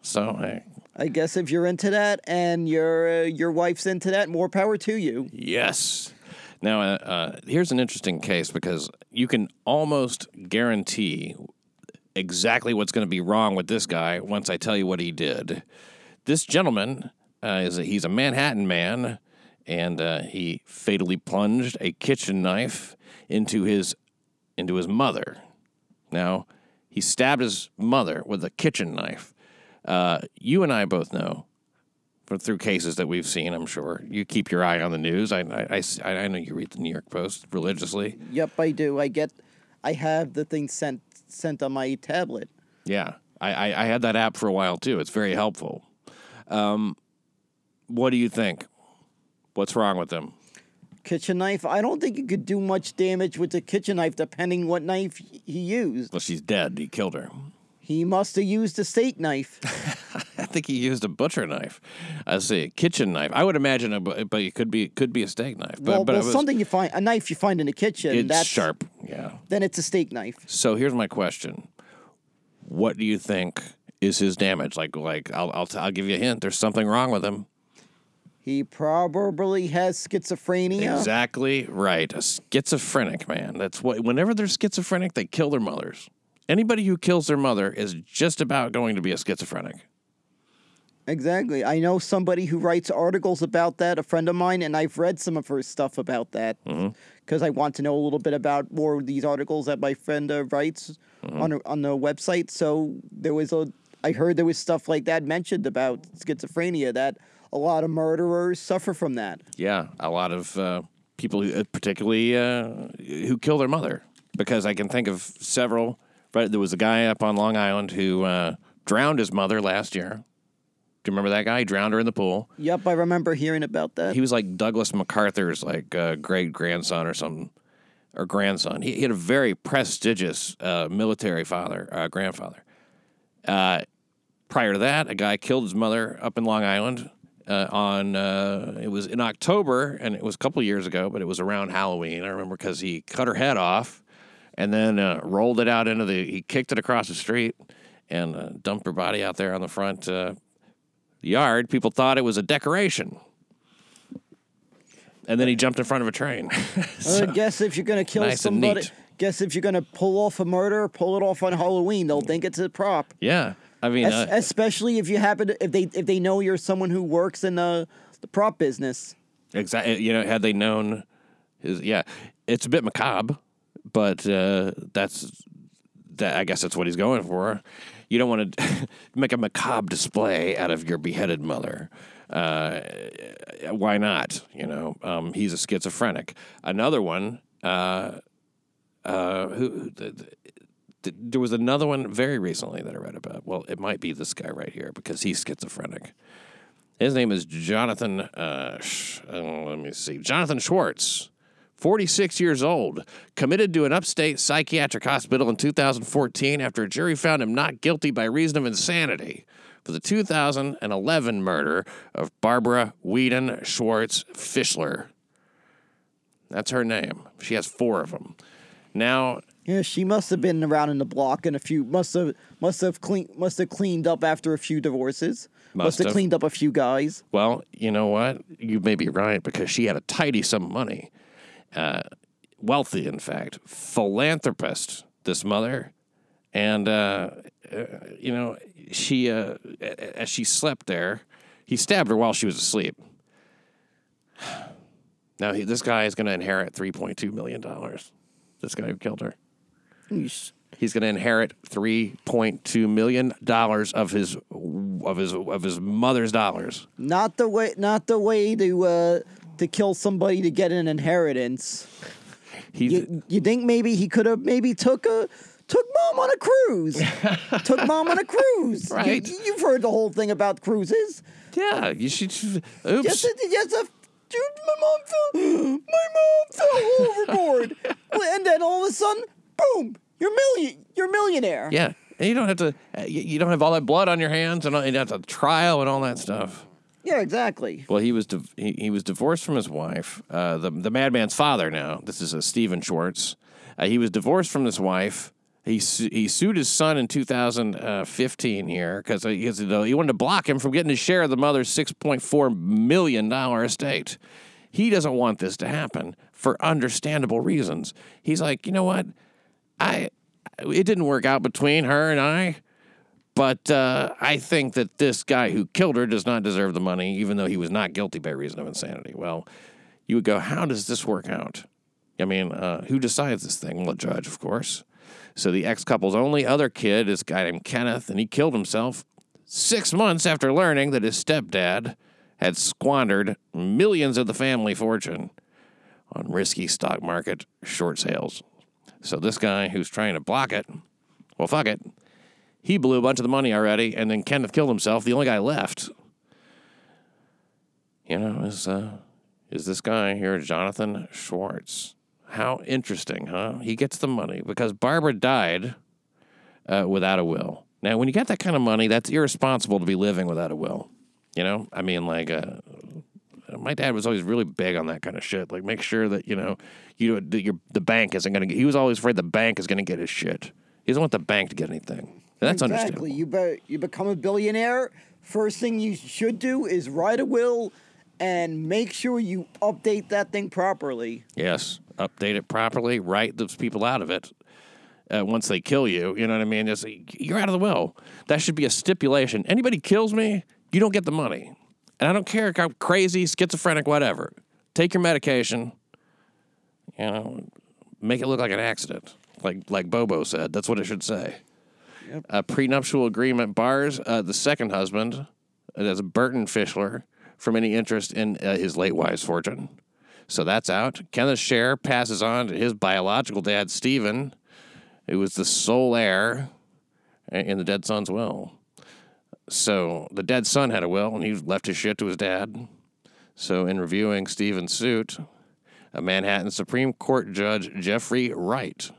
So hey, I guess if you're into that and your uh, your wife's into that, more power to you. yes. Now, uh, uh, here's an interesting case because you can almost guarantee exactly what's going to be wrong with this guy once I tell you what he did. This gentleman uh, is a, he's a Manhattan man, and uh, he fatally plunged a kitchen knife into his into his mother. Now, he stabbed his mother with a kitchen knife. Uh, you and I both know. from- Through cases that we've seen, I'm sure you keep your eye on the news. I, I, I, I know you read the New York Post religiously. Yep, I do. I get, I have the thing sent sent on my tablet. Yeah, I, I, I had that app for a while too. It's very helpful. Um, what do you think? What's wrong with them? Kitchen knife. I don't think you could do much damage with the kitchen knife, depending what knife he used. Well, she's dead. He killed her. He must have used a steak knife. I think he used a butcher knife. I see, a kitchen knife. I would imagine, a, but it could be could be a steak knife. But, well, but well it was, something you find a knife you find in the kitchen. it's that's sharp. Yeah. Then it's a steak knife. So here's my question: What do you think is his damage? Like, like I'll I'll, t- I'll give you a hint. There's something wrong with him. He probably has schizophrenia. Exactly right. A schizophrenic man. That's what. Whenever they're schizophrenic, they kill their mothers. Anybody who kills their mother is just about going to be a schizophrenic. Exactly. I know somebody who writes articles about that, a friend of mine, and I've read some of her stuff about that because I want to know a little bit about more of these articles that my friend uh, writes on her- on the website. So there was a, I heard there was stuff like that mentioned about schizophrenia that a lot of murderers suffer from that. Yeah, a lot of uh, people, who, uh, particularly uh, who kill their mother, because I can think of several. But there was a guy up on Long Island who uh, drowned his mother last year. Do you remember that guy? He drowned her in the pool. Yep, I remember hearing about that. He was like Douglas MacArthur's like uh, great grandson or something, or grandson. He, he had a very prestigious uh, military father, uh, grandfather. Uh, prior to that, a guy killed his mother up in Long Island. Uh, on uh, it was in October, and it was a couple years ago, but it was around Halloween. I remember because he cut her head off, and then uh, rolled it out into the. He kicked it across the street, and uh, dumped her body out there on the front uh, yard. People thought it was a decoration. And then he jumped in front of a train. I guess if you're gonna kill nice somebody, guess if you're gonna pull off a murder, pull it off on Halloween. They'll think it's a prop. yeah, I mean, Es- uh, especially if you happen to, if they if they know you're someone who works in the the prop business. Exactly. You know, had they known his, yeah, it's a bit macabre, but uh, that's that. I guess that's what he's going for. You don't want to make a macabre display out of your beheaded mother. Uh, why not? You know, um, he's a schizophrenic. Another one. Uh, uh, who the, the, there was another one very recently that I read about. Well, it might be this guy right here because he's schizophrenic. His name is Jonathan. Uh, Sh- uh, let me see, Jonathan Schwartz. 46 years old, committed to an upstate psychiatric hospital in 2014 after a jury found him not guilty by reason of insanity for the 2011 murder of Barbara Whedon Schwartz Fischler. That's her name. She has four of them. Now, Yeah, she must have been around in the block and a few must have must have clean must have cleaned up after a few divorces. Must have have. cleaned up a few guys. Well, you know what? You may be right because she had a tidy sum of money. Uh, wealthy, in fact. Philanthropist, this mother. And, uh, uh, you know, she, uh, as she slept there, he stabbed her while she was asleep. Now, he, this guy is going to inherit $3.2 million. This guy who killed her. Yeesh. He's going to inherit three point two million dollars of his of his of his mother's dollars. Not the way not the way to uh to kill somebody to get an inheritance. He's You, you think maybe he could have maybe took a took mom on a cruise. took mom on a cruise. Right. You, have heard the whole thing about cruises. yeah. You should. Oops. Yes, yes, a, dude, my mom fell. My mom fell overboard, and then all of a sudden, boom! You're million. You're millionaire. yeah. And you don't have to. uh, You you don't have all that blood on your hands, and you don't have to trial and all that stuff. Yeah, exactly. Well, he was div- he, he was divorced from his wife. Uh, the the madman's father. Now this is a Stephen Schwartz. Uh, he was divorced from his wife. He su- he sued his son in 2015 here because he, has- he wanted to block him from getting his share of the mother's 6.4 million dollar estate. He doesn't want this to happen for understandable reasons. He's like, you know what, I it didn't work out between her and I. But uh, I think that this guy who killed her does not deserve the money, even though he was not guilty by reason of insanity. Well, you would go, how does this work out? I mean, uh, who decides this thing? Well, the judge, of course. So the ex couple's only other kid is a guy named Kenneth, and he killed himself six months after learning that his stepdad had squandered millions of the family fortune on risky stock market short sales. So this guy who's trying to block it, well, fuck it. He blew a bunch of the money already, and then Kenneth killed himself. The only guy left, you know, is uh, is this guy here, Jonathan Schwartz. How interesting, huh? He gets the money because Barbara died uh, without a will. Now, when you get that kind of money, that's irresponsible to be living without a will. You know, I mean, like, uh, my dad was always really big on that kind of shit. Like, make sure that you know, you the bank isn't going to get. He was always afraid the bank is going to get his shit. He doesn't want the bank to get anything. That's understandable. exactly. You be, you become a billionaire. First thing you should do is write a will and make sure you update that thing properly. Yes, update it properly. Write those people out of it. Uh, once they kill you, you know what I mean. Just, you're out of the will. That should be a stipulation. Anybody kills me, you don't get the money. And I don't care if I'm crazy, schizophrenic, whatever. Take your medication. You know, make it look like an accident, like like Bobo said. That's what it should say. A prenuptial agreement bars uh, the second husband, uh, that's Burton Fischler, from any interest in uh, his late wife's fortune. So that's out. Kenneth share passes on to his biological dad, Stephen, who was the sole heir in the dead son's will. So the dead son had a will, and he left his shit to his dad. So in reviewing Stephen's suit, a Manhattan Supreme Court Judge Jeffrey Wright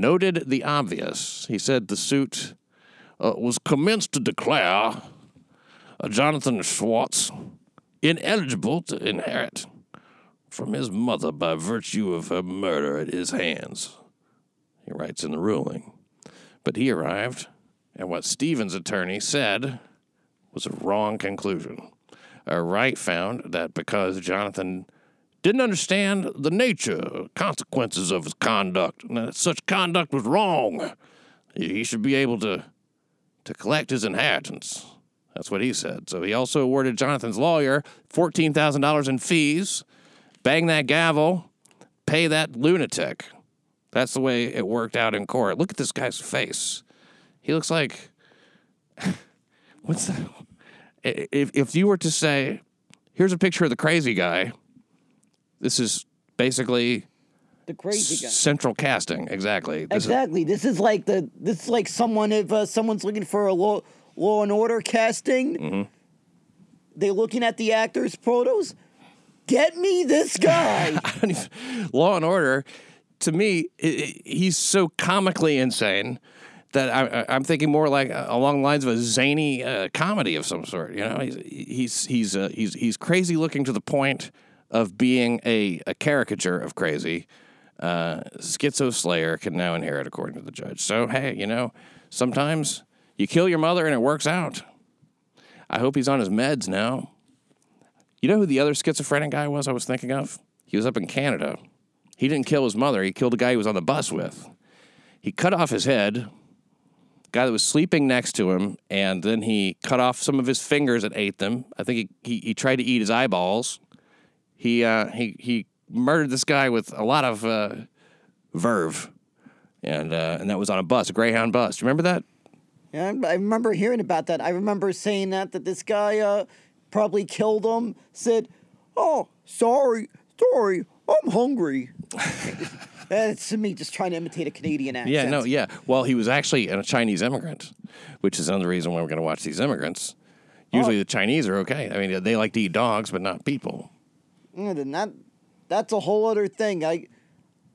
noted the obvious. He said the suit uh, was commenced to declare uh, Jonathan Schwartz ineligible to inherit from his mother by virtue of her murder at his hands. He writes in the ruling. But he arrived, and what Stephen's attorney said was a wrong conclusion. Uh, Wright found that because Jonathan didn't understand the nature, consequences of his conduct, and that such conduct was wrong, he should be able to, to collect his inheritance That's what he said. So he also awarded Jonathan's lawyer $14,000 in fees. Bang that gavel, pay that lunatic. That's the way it worked out in court. Look at this guy's face. He looks like. What's that? If, if you were to say, here's a picture of the crazy guy, this is basically The crazy guy. central casting. Exactly. This is- Exactly. This is like the this is like someone if uh, someone's looking for a law law and order casting. Mm-hmm. They're looking at the actors' photos. Get me this guy. Law and Order, to me, i i he's so comically insane that I, I'm thinking more like uh, along the lines of a zany uh, comedy of some sort. You know, he's he's he's uh, he's he's crazy looking to the point of being a, a caricature of crazy. Uh, Schizo Slayer can now inherit, according to the judge. So hey, you know, sometimes you kill your mother and it works out. I hope he's on his meds now. You know who the other schizophrenic guy was I was thinking of? He was up in Canada. He didn't kill his mother, he killed the guy he was on the bus with. He cut off his head, guy that was sleeping next to him, and then he cut off some of his fingers and ate them. I think he, he, he tried to eat his eyeballs. He, uh, he, he murdered this guy with a lot of uh, verve. And, uh, and that was on a bus, a Greyhound bus. Do you remember that? Yeah, I remember hearing about that. I remember saying that that this guy uh, probably killed him. Said, "Oh, sorry, sorry, I'm hungry." That's me just trying to imitate a Canadian accent. Yeah, no, yeah. Well, he was actually a Chinese immigrant, which is another reason why we're going to watch these immigrants. Usually the Chinese are okay. I mean, they like to eat dogs, but not people. Then that that's a whole other thing. I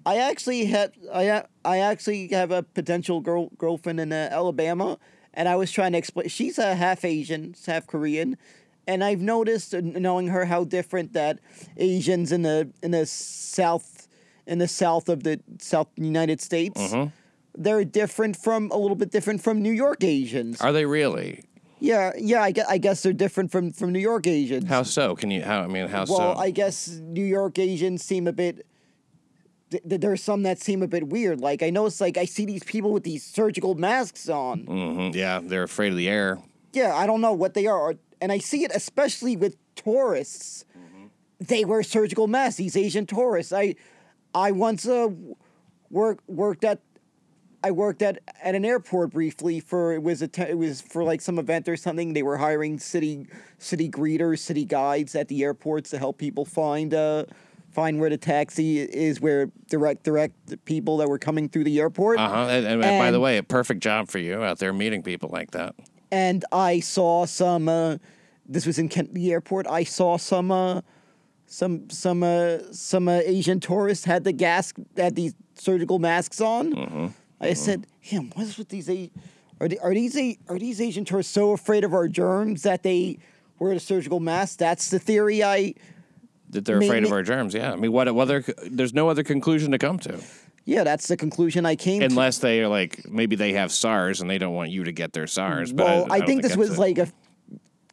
I actually had I I actually have a potential girl girlfriend in uh, Alabama, and I was trying to explain. She's a half Asian, half Korean, and I've noticed, uh, knowing her, how different that Asians in the in the south in the south of the South United States. Mm-hmm. They're different from a little bit different from New York Asians. Are they really? Yeah, yeah. I guess, I guess they're different from from New York Asians. How so? Can you? How? I mean, how Well, so? Well, I guess New York Asians seem a bit. th- th- There's some that seem a bit weird. Like I notice, like I see these people with these surgical masks on. hmm Yeah, they're afraid of the air. Yeah, I don't know what they are, and I see it especially with tourists. They wear surgical masks. These Asian tourists. I, I once uh, work worked at. I worked at, at an airport briefly for it was a te- it was for like some event or something. They were hiring city city greeters, city guides at the airports to help people find uh find where the taxi is, where direct direct people that were coming through the airport. Uh huh. And, and by the way, a perfect job for you out there meeting people like that. and I saw some. Uh, this was in Kent, the airport. I saw some. Uh, some some uh, some uh, Asian tourists had the gas had these surgical masks on. Mm-hmm. I mm-hmm. said, "Him, what's with these? A- are they, are these are these Asian tourists so afraid of our germs that they wear the surgical mask?" That's the theory. I That they're afraid of our germs. Yeah. I mean, what? What other? There's no other conclusion to come to, yeah, that's the conclusion I came to. unless they are like maybe they have SARS and they don't want you to get their SARS. But Well, I, don't think this was it. like a.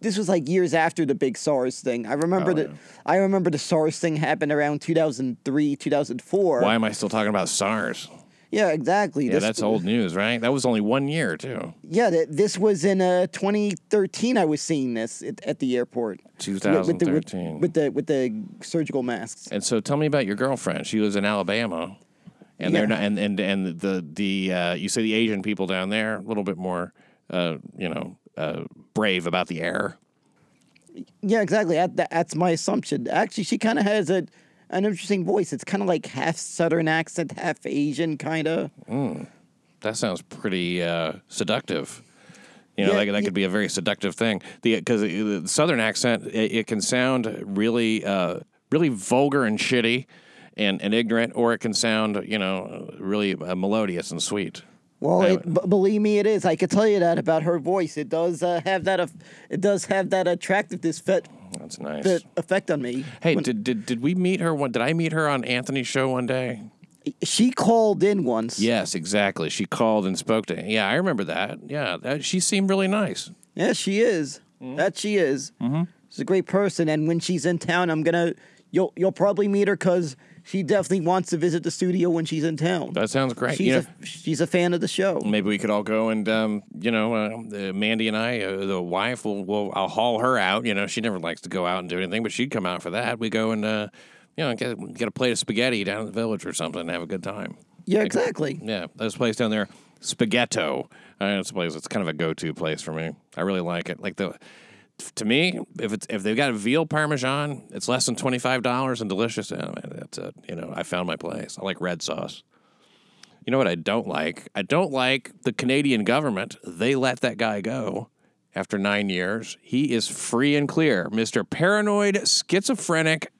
This was like years after the big SARS thing. I remember Oh, the yeah. I remember the SARS thing happened around 2003, 2004. Why am I still talking about SARS? Yeah, exactly. Yeah, that's old news, right? That was only one year too. Yeah, th- this was in uh, 2013. I was seeing this at, at the airport. With the- with- 2013. with the with the surgical masks. And so, tell me about your girlfriend. She was in Alabama, and Yeah. they're not. And and and the the uh, you say the Asian people down there a little bit more, uh, you know, uh, brave about the air. Yeah, exactly. That- that's my assumption. Actually, she kind of has a an interesting voice. It's kind of like half Southern accent, half Asian, kind of. That sounds pretty uh, seductive. You know, Yeah, like, that y- could be a very seductive thing. The because the Southern accent it, it can sound really uh, really vulgar and shitty. And, and ignorant, or it can sound, you know, really uh, melodious and sweet. Well, it, b- believe me, it is. I could tell you that about her voice. It does uh, have that. Eff- it does have that attractiveness fit, That's nice. The effect on me. Hey, When- did, did did we meet her one? Did I meet her on Anthony's show one day? she called in once. Yes, exactly. She called and spoke to. Yeah, I remember that. Yeah, that, she seemed really nice. Yeah, she is. Mm-hmm. That she is. She's a great person, and when she's in town, I'm gonna. You'll you'll probably meet her because she definitely wants to visit the studio when she's in town. That sounds great. she's You know, a she's a fan of the show. maybe we could all go and um, you know, uh, Mandy and I, uh, the wife, will, will I'll haul her out. You know, she never likes to go out and do anything, but she'd come out for that. We go and uh, you know get get a plate of spaghetti down in the village or something and have a good time. Yeah, exactly. Yeah, a place down there, Spaghetto. Uh, it's a place. It's kind of a go-to place for me. I really like it. Like the, to me, if it's if they've got a veal parmesan, it's less than twenty five dollars and delicious. Eh, man, that's it. You know, I found my place. I like red sauce. You know what I don't like? I don't like the Canadian government. They let that guy go after nine years. He is free and clear, Mister Paranoid, schizophrenic,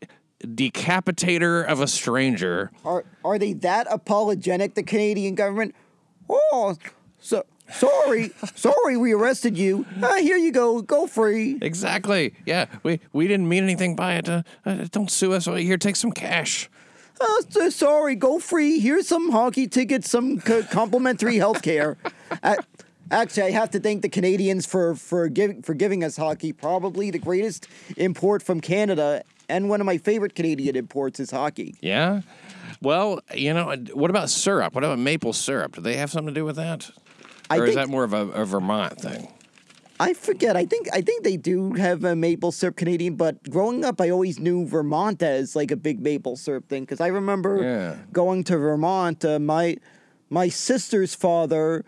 decapitator of a stranger. Are are they that apologetic? The Canadian government? Oh, so sorry, sorry, we arrested you. Ah, here you go, go free. Exactly. Yeah, we we didn't mean anything by it. Uh, uh, don't sue us. Here, take some cash. Oh, so sorry, go free. Here's some hockey tickets, some co- complimentary health care. Uh, actually, I have to thank the Canadians for for giving for giving us hockey. Probably the greatest import from Canada, and one of my favorite Canadian imports is hockey. Yeah. Well, you know, what about syrup? What about maple syrup? Do they have something to do with that? I or is that more of a, a Vermont thing? I forget. I think I think they do have a maple syrup Canadian, but growing up, I always knew Vermont as like a big maple syrup thing because I remember Yeah. going to Vermont. Uh, my my sister's father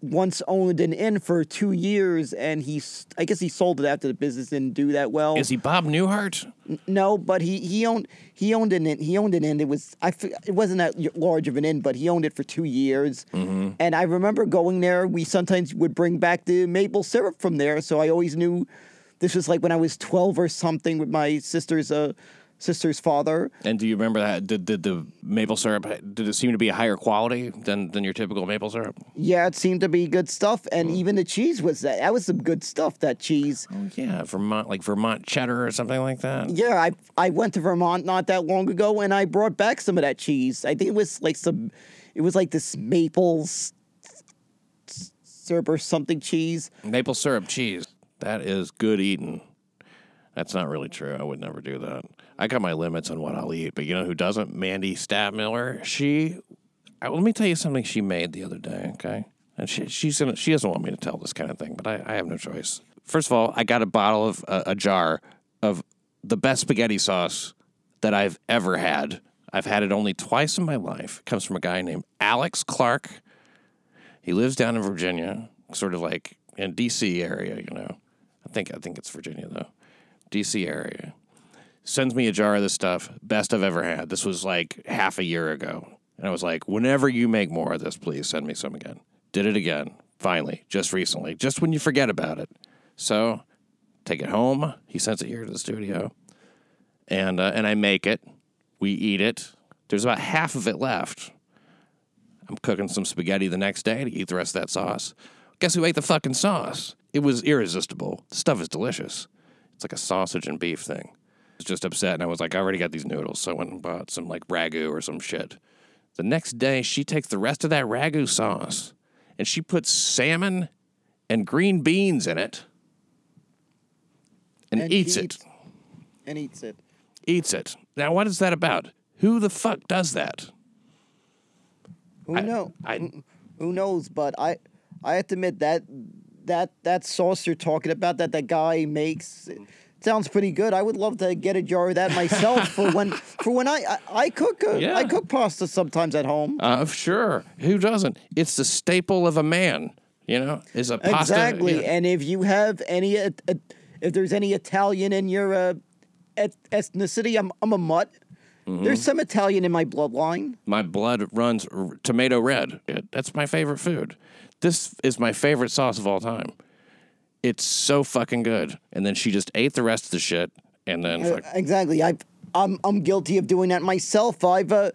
once owned an inn for two years, and he, I guess he sold it after the business didn't do that well. Is he Bob Newhart? No, but he, he owned he owned an inn. He owned an inn. It was I it wasn't that large of an inn, but he owned it for two years. Mm-hmm. And I remember going there. We sometimes would bring back the maple syrup from there, so I always knew this was like when I was twelve or something with my sister's uh sister's father. And do you remember that? Did, did the maple syrup did it seem to be a higher quality than than your typical maple syrup? Yeah, it seemed to be good stuff, Mm. and even the cheese was that. That was some good stuff. That cheese. Oh yeah, Vermont like Vermont cheddar or something like that. Yeah, I I went to Vermont not that long ago, and I brought back some of that cheese. I think it was like some, it was like this maple syrup or something cheese. Maple syrup cheese. That is good eating. That's not really true. I would never do that. I got my limits on what I'll eat, but you know who doesn't? Mandy Stabmiller. She. I, let me tell you something she made the other day. Okay, and she she's gonna she doesn't want me to tell this kind of thing, but I, I have no choice. First of all, I got a bottle of uh, a jar of the best spaghetti sauce that I've ever had. I've had it only twice in my life. It comes from a guy named Alex Clark. He lives down in Virginia, sort of like in DC area, you know. I think I think it's Virginia though. DC area. Sends me a jar of this stuff, best I've ever had. This was like half a year ago. And I was like, whenever you make more of this, please send me some again. Did it again, finally, just recently, just when you forget about it. So take it home. He sends it here to the studio. And uh, and I make it. We eat it. There's about half of it left. I'm cooking some spaghetti the next day to eat the rest of that sauce. Guess who ate the fucking sauce? It was irresistible. The stuff is delicious. It's like a sausage and beef thing. Was just upset and I was like, I already got these noodles, so I went and bought some like ragu or some shit. The next day, she takes the rest of that ragu sauce and she puts salmon and green beans in it and, And eats he it. eats- And eats it. Eats it. Now, what is that about? Who the fuck does that? Who I- know? I- Who knows? But I I have to admit that that that sauce you're talking about that that guy makes. Sounds pretty good. I would love to get a jar of that myself for when for when I I, I cook uh, Yeah. I cook pasta sometimes at home. Uh, sure. Who doesn't? It's the staple of a man. You know, is a pasta. Exactly. And if you have any, uh, uh, if there's any Italian in your uh, et- ethnicity, I'm I'm a mutt. Mm-hmm. There's some Italian in my bloodline. My blood runs r- tomato red. That's my favorite food. This is my favorite sauce of all time. It's so fucking good. And then she just ate the rest of the shit. And then, Uh, fuck, exactly. I I'm I'm guilty of doing that myself. I've uh,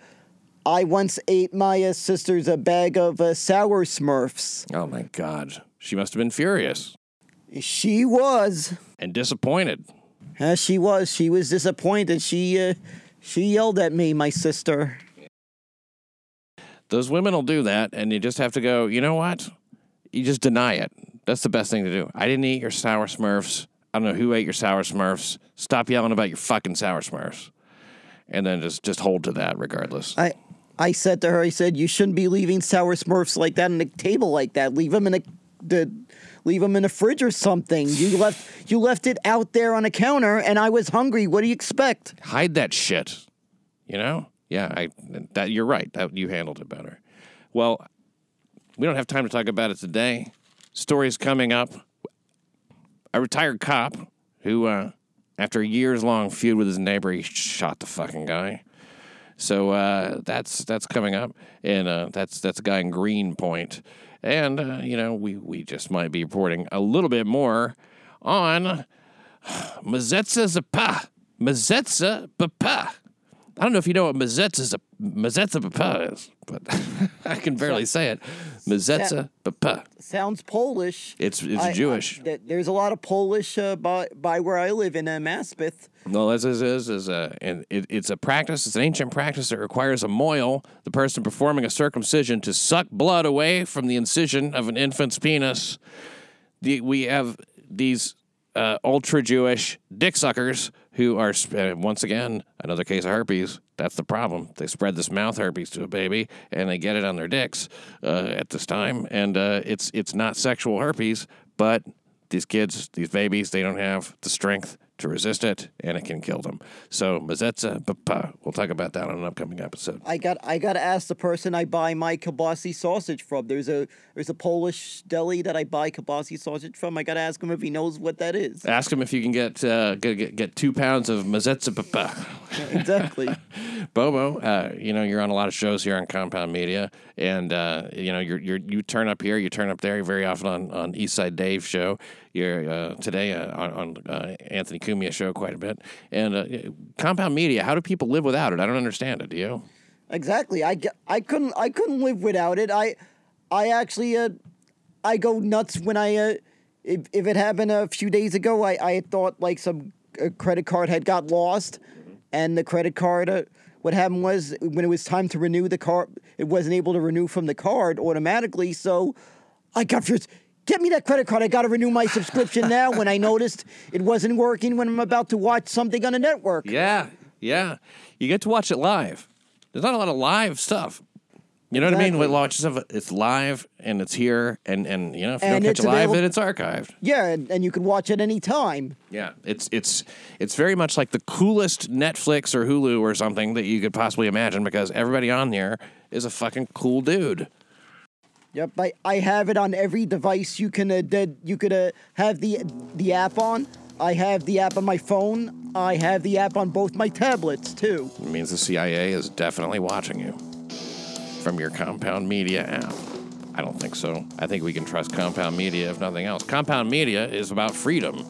I once ate my uh, sister's a bag of uh, sour Smurfs. oh my God. She must have been furious She was. and disappointed. Uh, she was. She was disappointed. She uh, she yelled at me, my sister. Those women will do that. And you just have to go, you know what? You just deny it. That's the best thing to do. I didn't eat your sour smurfs. I don't know who ate your sour smurfs. Stop yelling about your fucking sour smurfs. and then just just hold to that regardless. I I said to her, I said, you shouldn't be leaving sour Smurfs like that on the table like that. Leave them in a the leave them in the fridge or something. You left you left it out there on a counter, and I was hungry. What do you expect? Hide that shit. You know? Yeah, I that you're right. That you handled it better. Well, we don't have time to talk about it today. Stories coming up. A retired cop who, uh, after a years long feud with his neighbor, he shot the fucking guy. So uh, that's that's coming up, and uh, that's that's a guy in Greenpoint, and uh, you know we we just might be reporting a little bit more on Mazetza Zapa, Mazetza Papa. I don't know if you know what Mazetza Mazetza Papa is, but I can barely say it. Mazetza Papa. Sounds Polish. It's it's I- I- Jewish. th- there's a lot of Polish uh, by by where I live in uh, Maspeth. Well, as is is is a and it, it's a practice. It's an ancient practice that requires a mohel, the person performing a circumcision, to suck blood away from the incision of an infant's penis. The, we have these uh, ultra Jewish dick suckers who are uh, once again another case of herpes. That's the problem. They spread this mouth herpes to a baby, and they get it on their dicks uh, at this time, and uh, it's it's not sexual herpes, but these kids, these babies, they don't have the strength to resist it, and it can kill them. So Mazetza Papa. We'll talk about that on an upcoming episode. I got I got to ask the person I buy my kielbasi sausage from. There's a there's a Polish deli that I buy kielbasi sausage from. I got to ask him if he knows what that is. Ask him if you can get uh, get, get get two pounds of Mazetza Papa. exactly. Bobo, uh, you know you're on a lot of shows here on Compound Media, and uh, you know you're, you're you turn up here, you turn up there. You're very often on on East Side Dave show. You're uh, today uh, on, on uh, Anthony Cumia show quite a bit. And uh, Compound Media, how do people live without it? I don't understand it. Do you? Exactly. I, I couldn't I couldn't live without it. I I actually uh I go nuts when I uh if, if it happened a few days ago I I thought like some credit card had got lost and the credit card uh, what happened was when it was time to renew the card it wasn't able to renew from the card automatically so I got first Get me that credit card. I got to renew my subscription now when I noticed it wasn't working when I'm about to watch something on a network. Yeah, yeah. You get to watch it live. There's not a lot of live stuff. You know what I mean? Exactly. With watch stuff, it's live and it's here, and and you know if you And don't catch it live, available- then it's archived. Yeah, and, and you can watch it any time. Yeah, it's it's it's very much like the coolest Netflix or Hulu or something that you could possibly imagine because everybody on there is a fucking cool dude. Yep, I, I have it on every device you can uh, that you could uh, have the the app on. I have the app on my phone. I have the app on both my tablets too. It means the CIA is definitely watching you from your Compound Media app. I don't think so. I think we can trust Compound Media if nothing else. Compound Media is about freedom,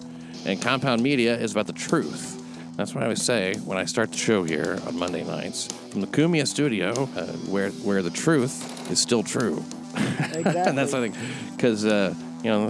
and Compound Media is about the truth. That's what I always say when I start the show here on Monday nights from the Cumia studio, uh, where where the truth is still true. Exactly. and that's I think because uh, you know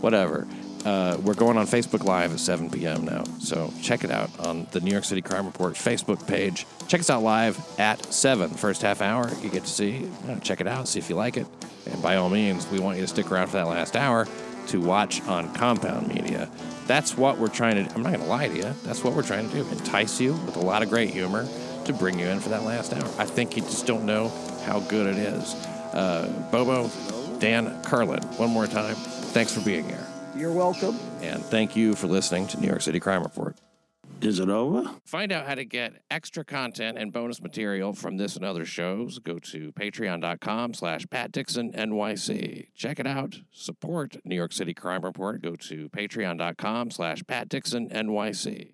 whatever. Uh, we're going on Facebook Live at 7 p.m. now, so check it out on the New York City Crime Report Facebook page. Check us out live at 7, first half hour. You get to see, you know, check it out, see if you like it, and by all means, we want you to stick around for that last hour to watch on Compound Media. That's what we're trying to. I'm not going to lie to you. That's what we're trying to do: entice you with a lot of great humor to bring you in for that last hour. I think you just don't know how good it is. Uh, Bobo, Dan, Carlin, one more time. Thanks for being here. You're welcome. And thank you for listening to New York City Crime Report. Is it over? Find out how to get extra content and bonus material from this and other shows. Go to patreon.com slash Pat Dixon NYC. Check it out. Support New York City Crime Report. Go to patreon.com slash Pat Dixon NYC.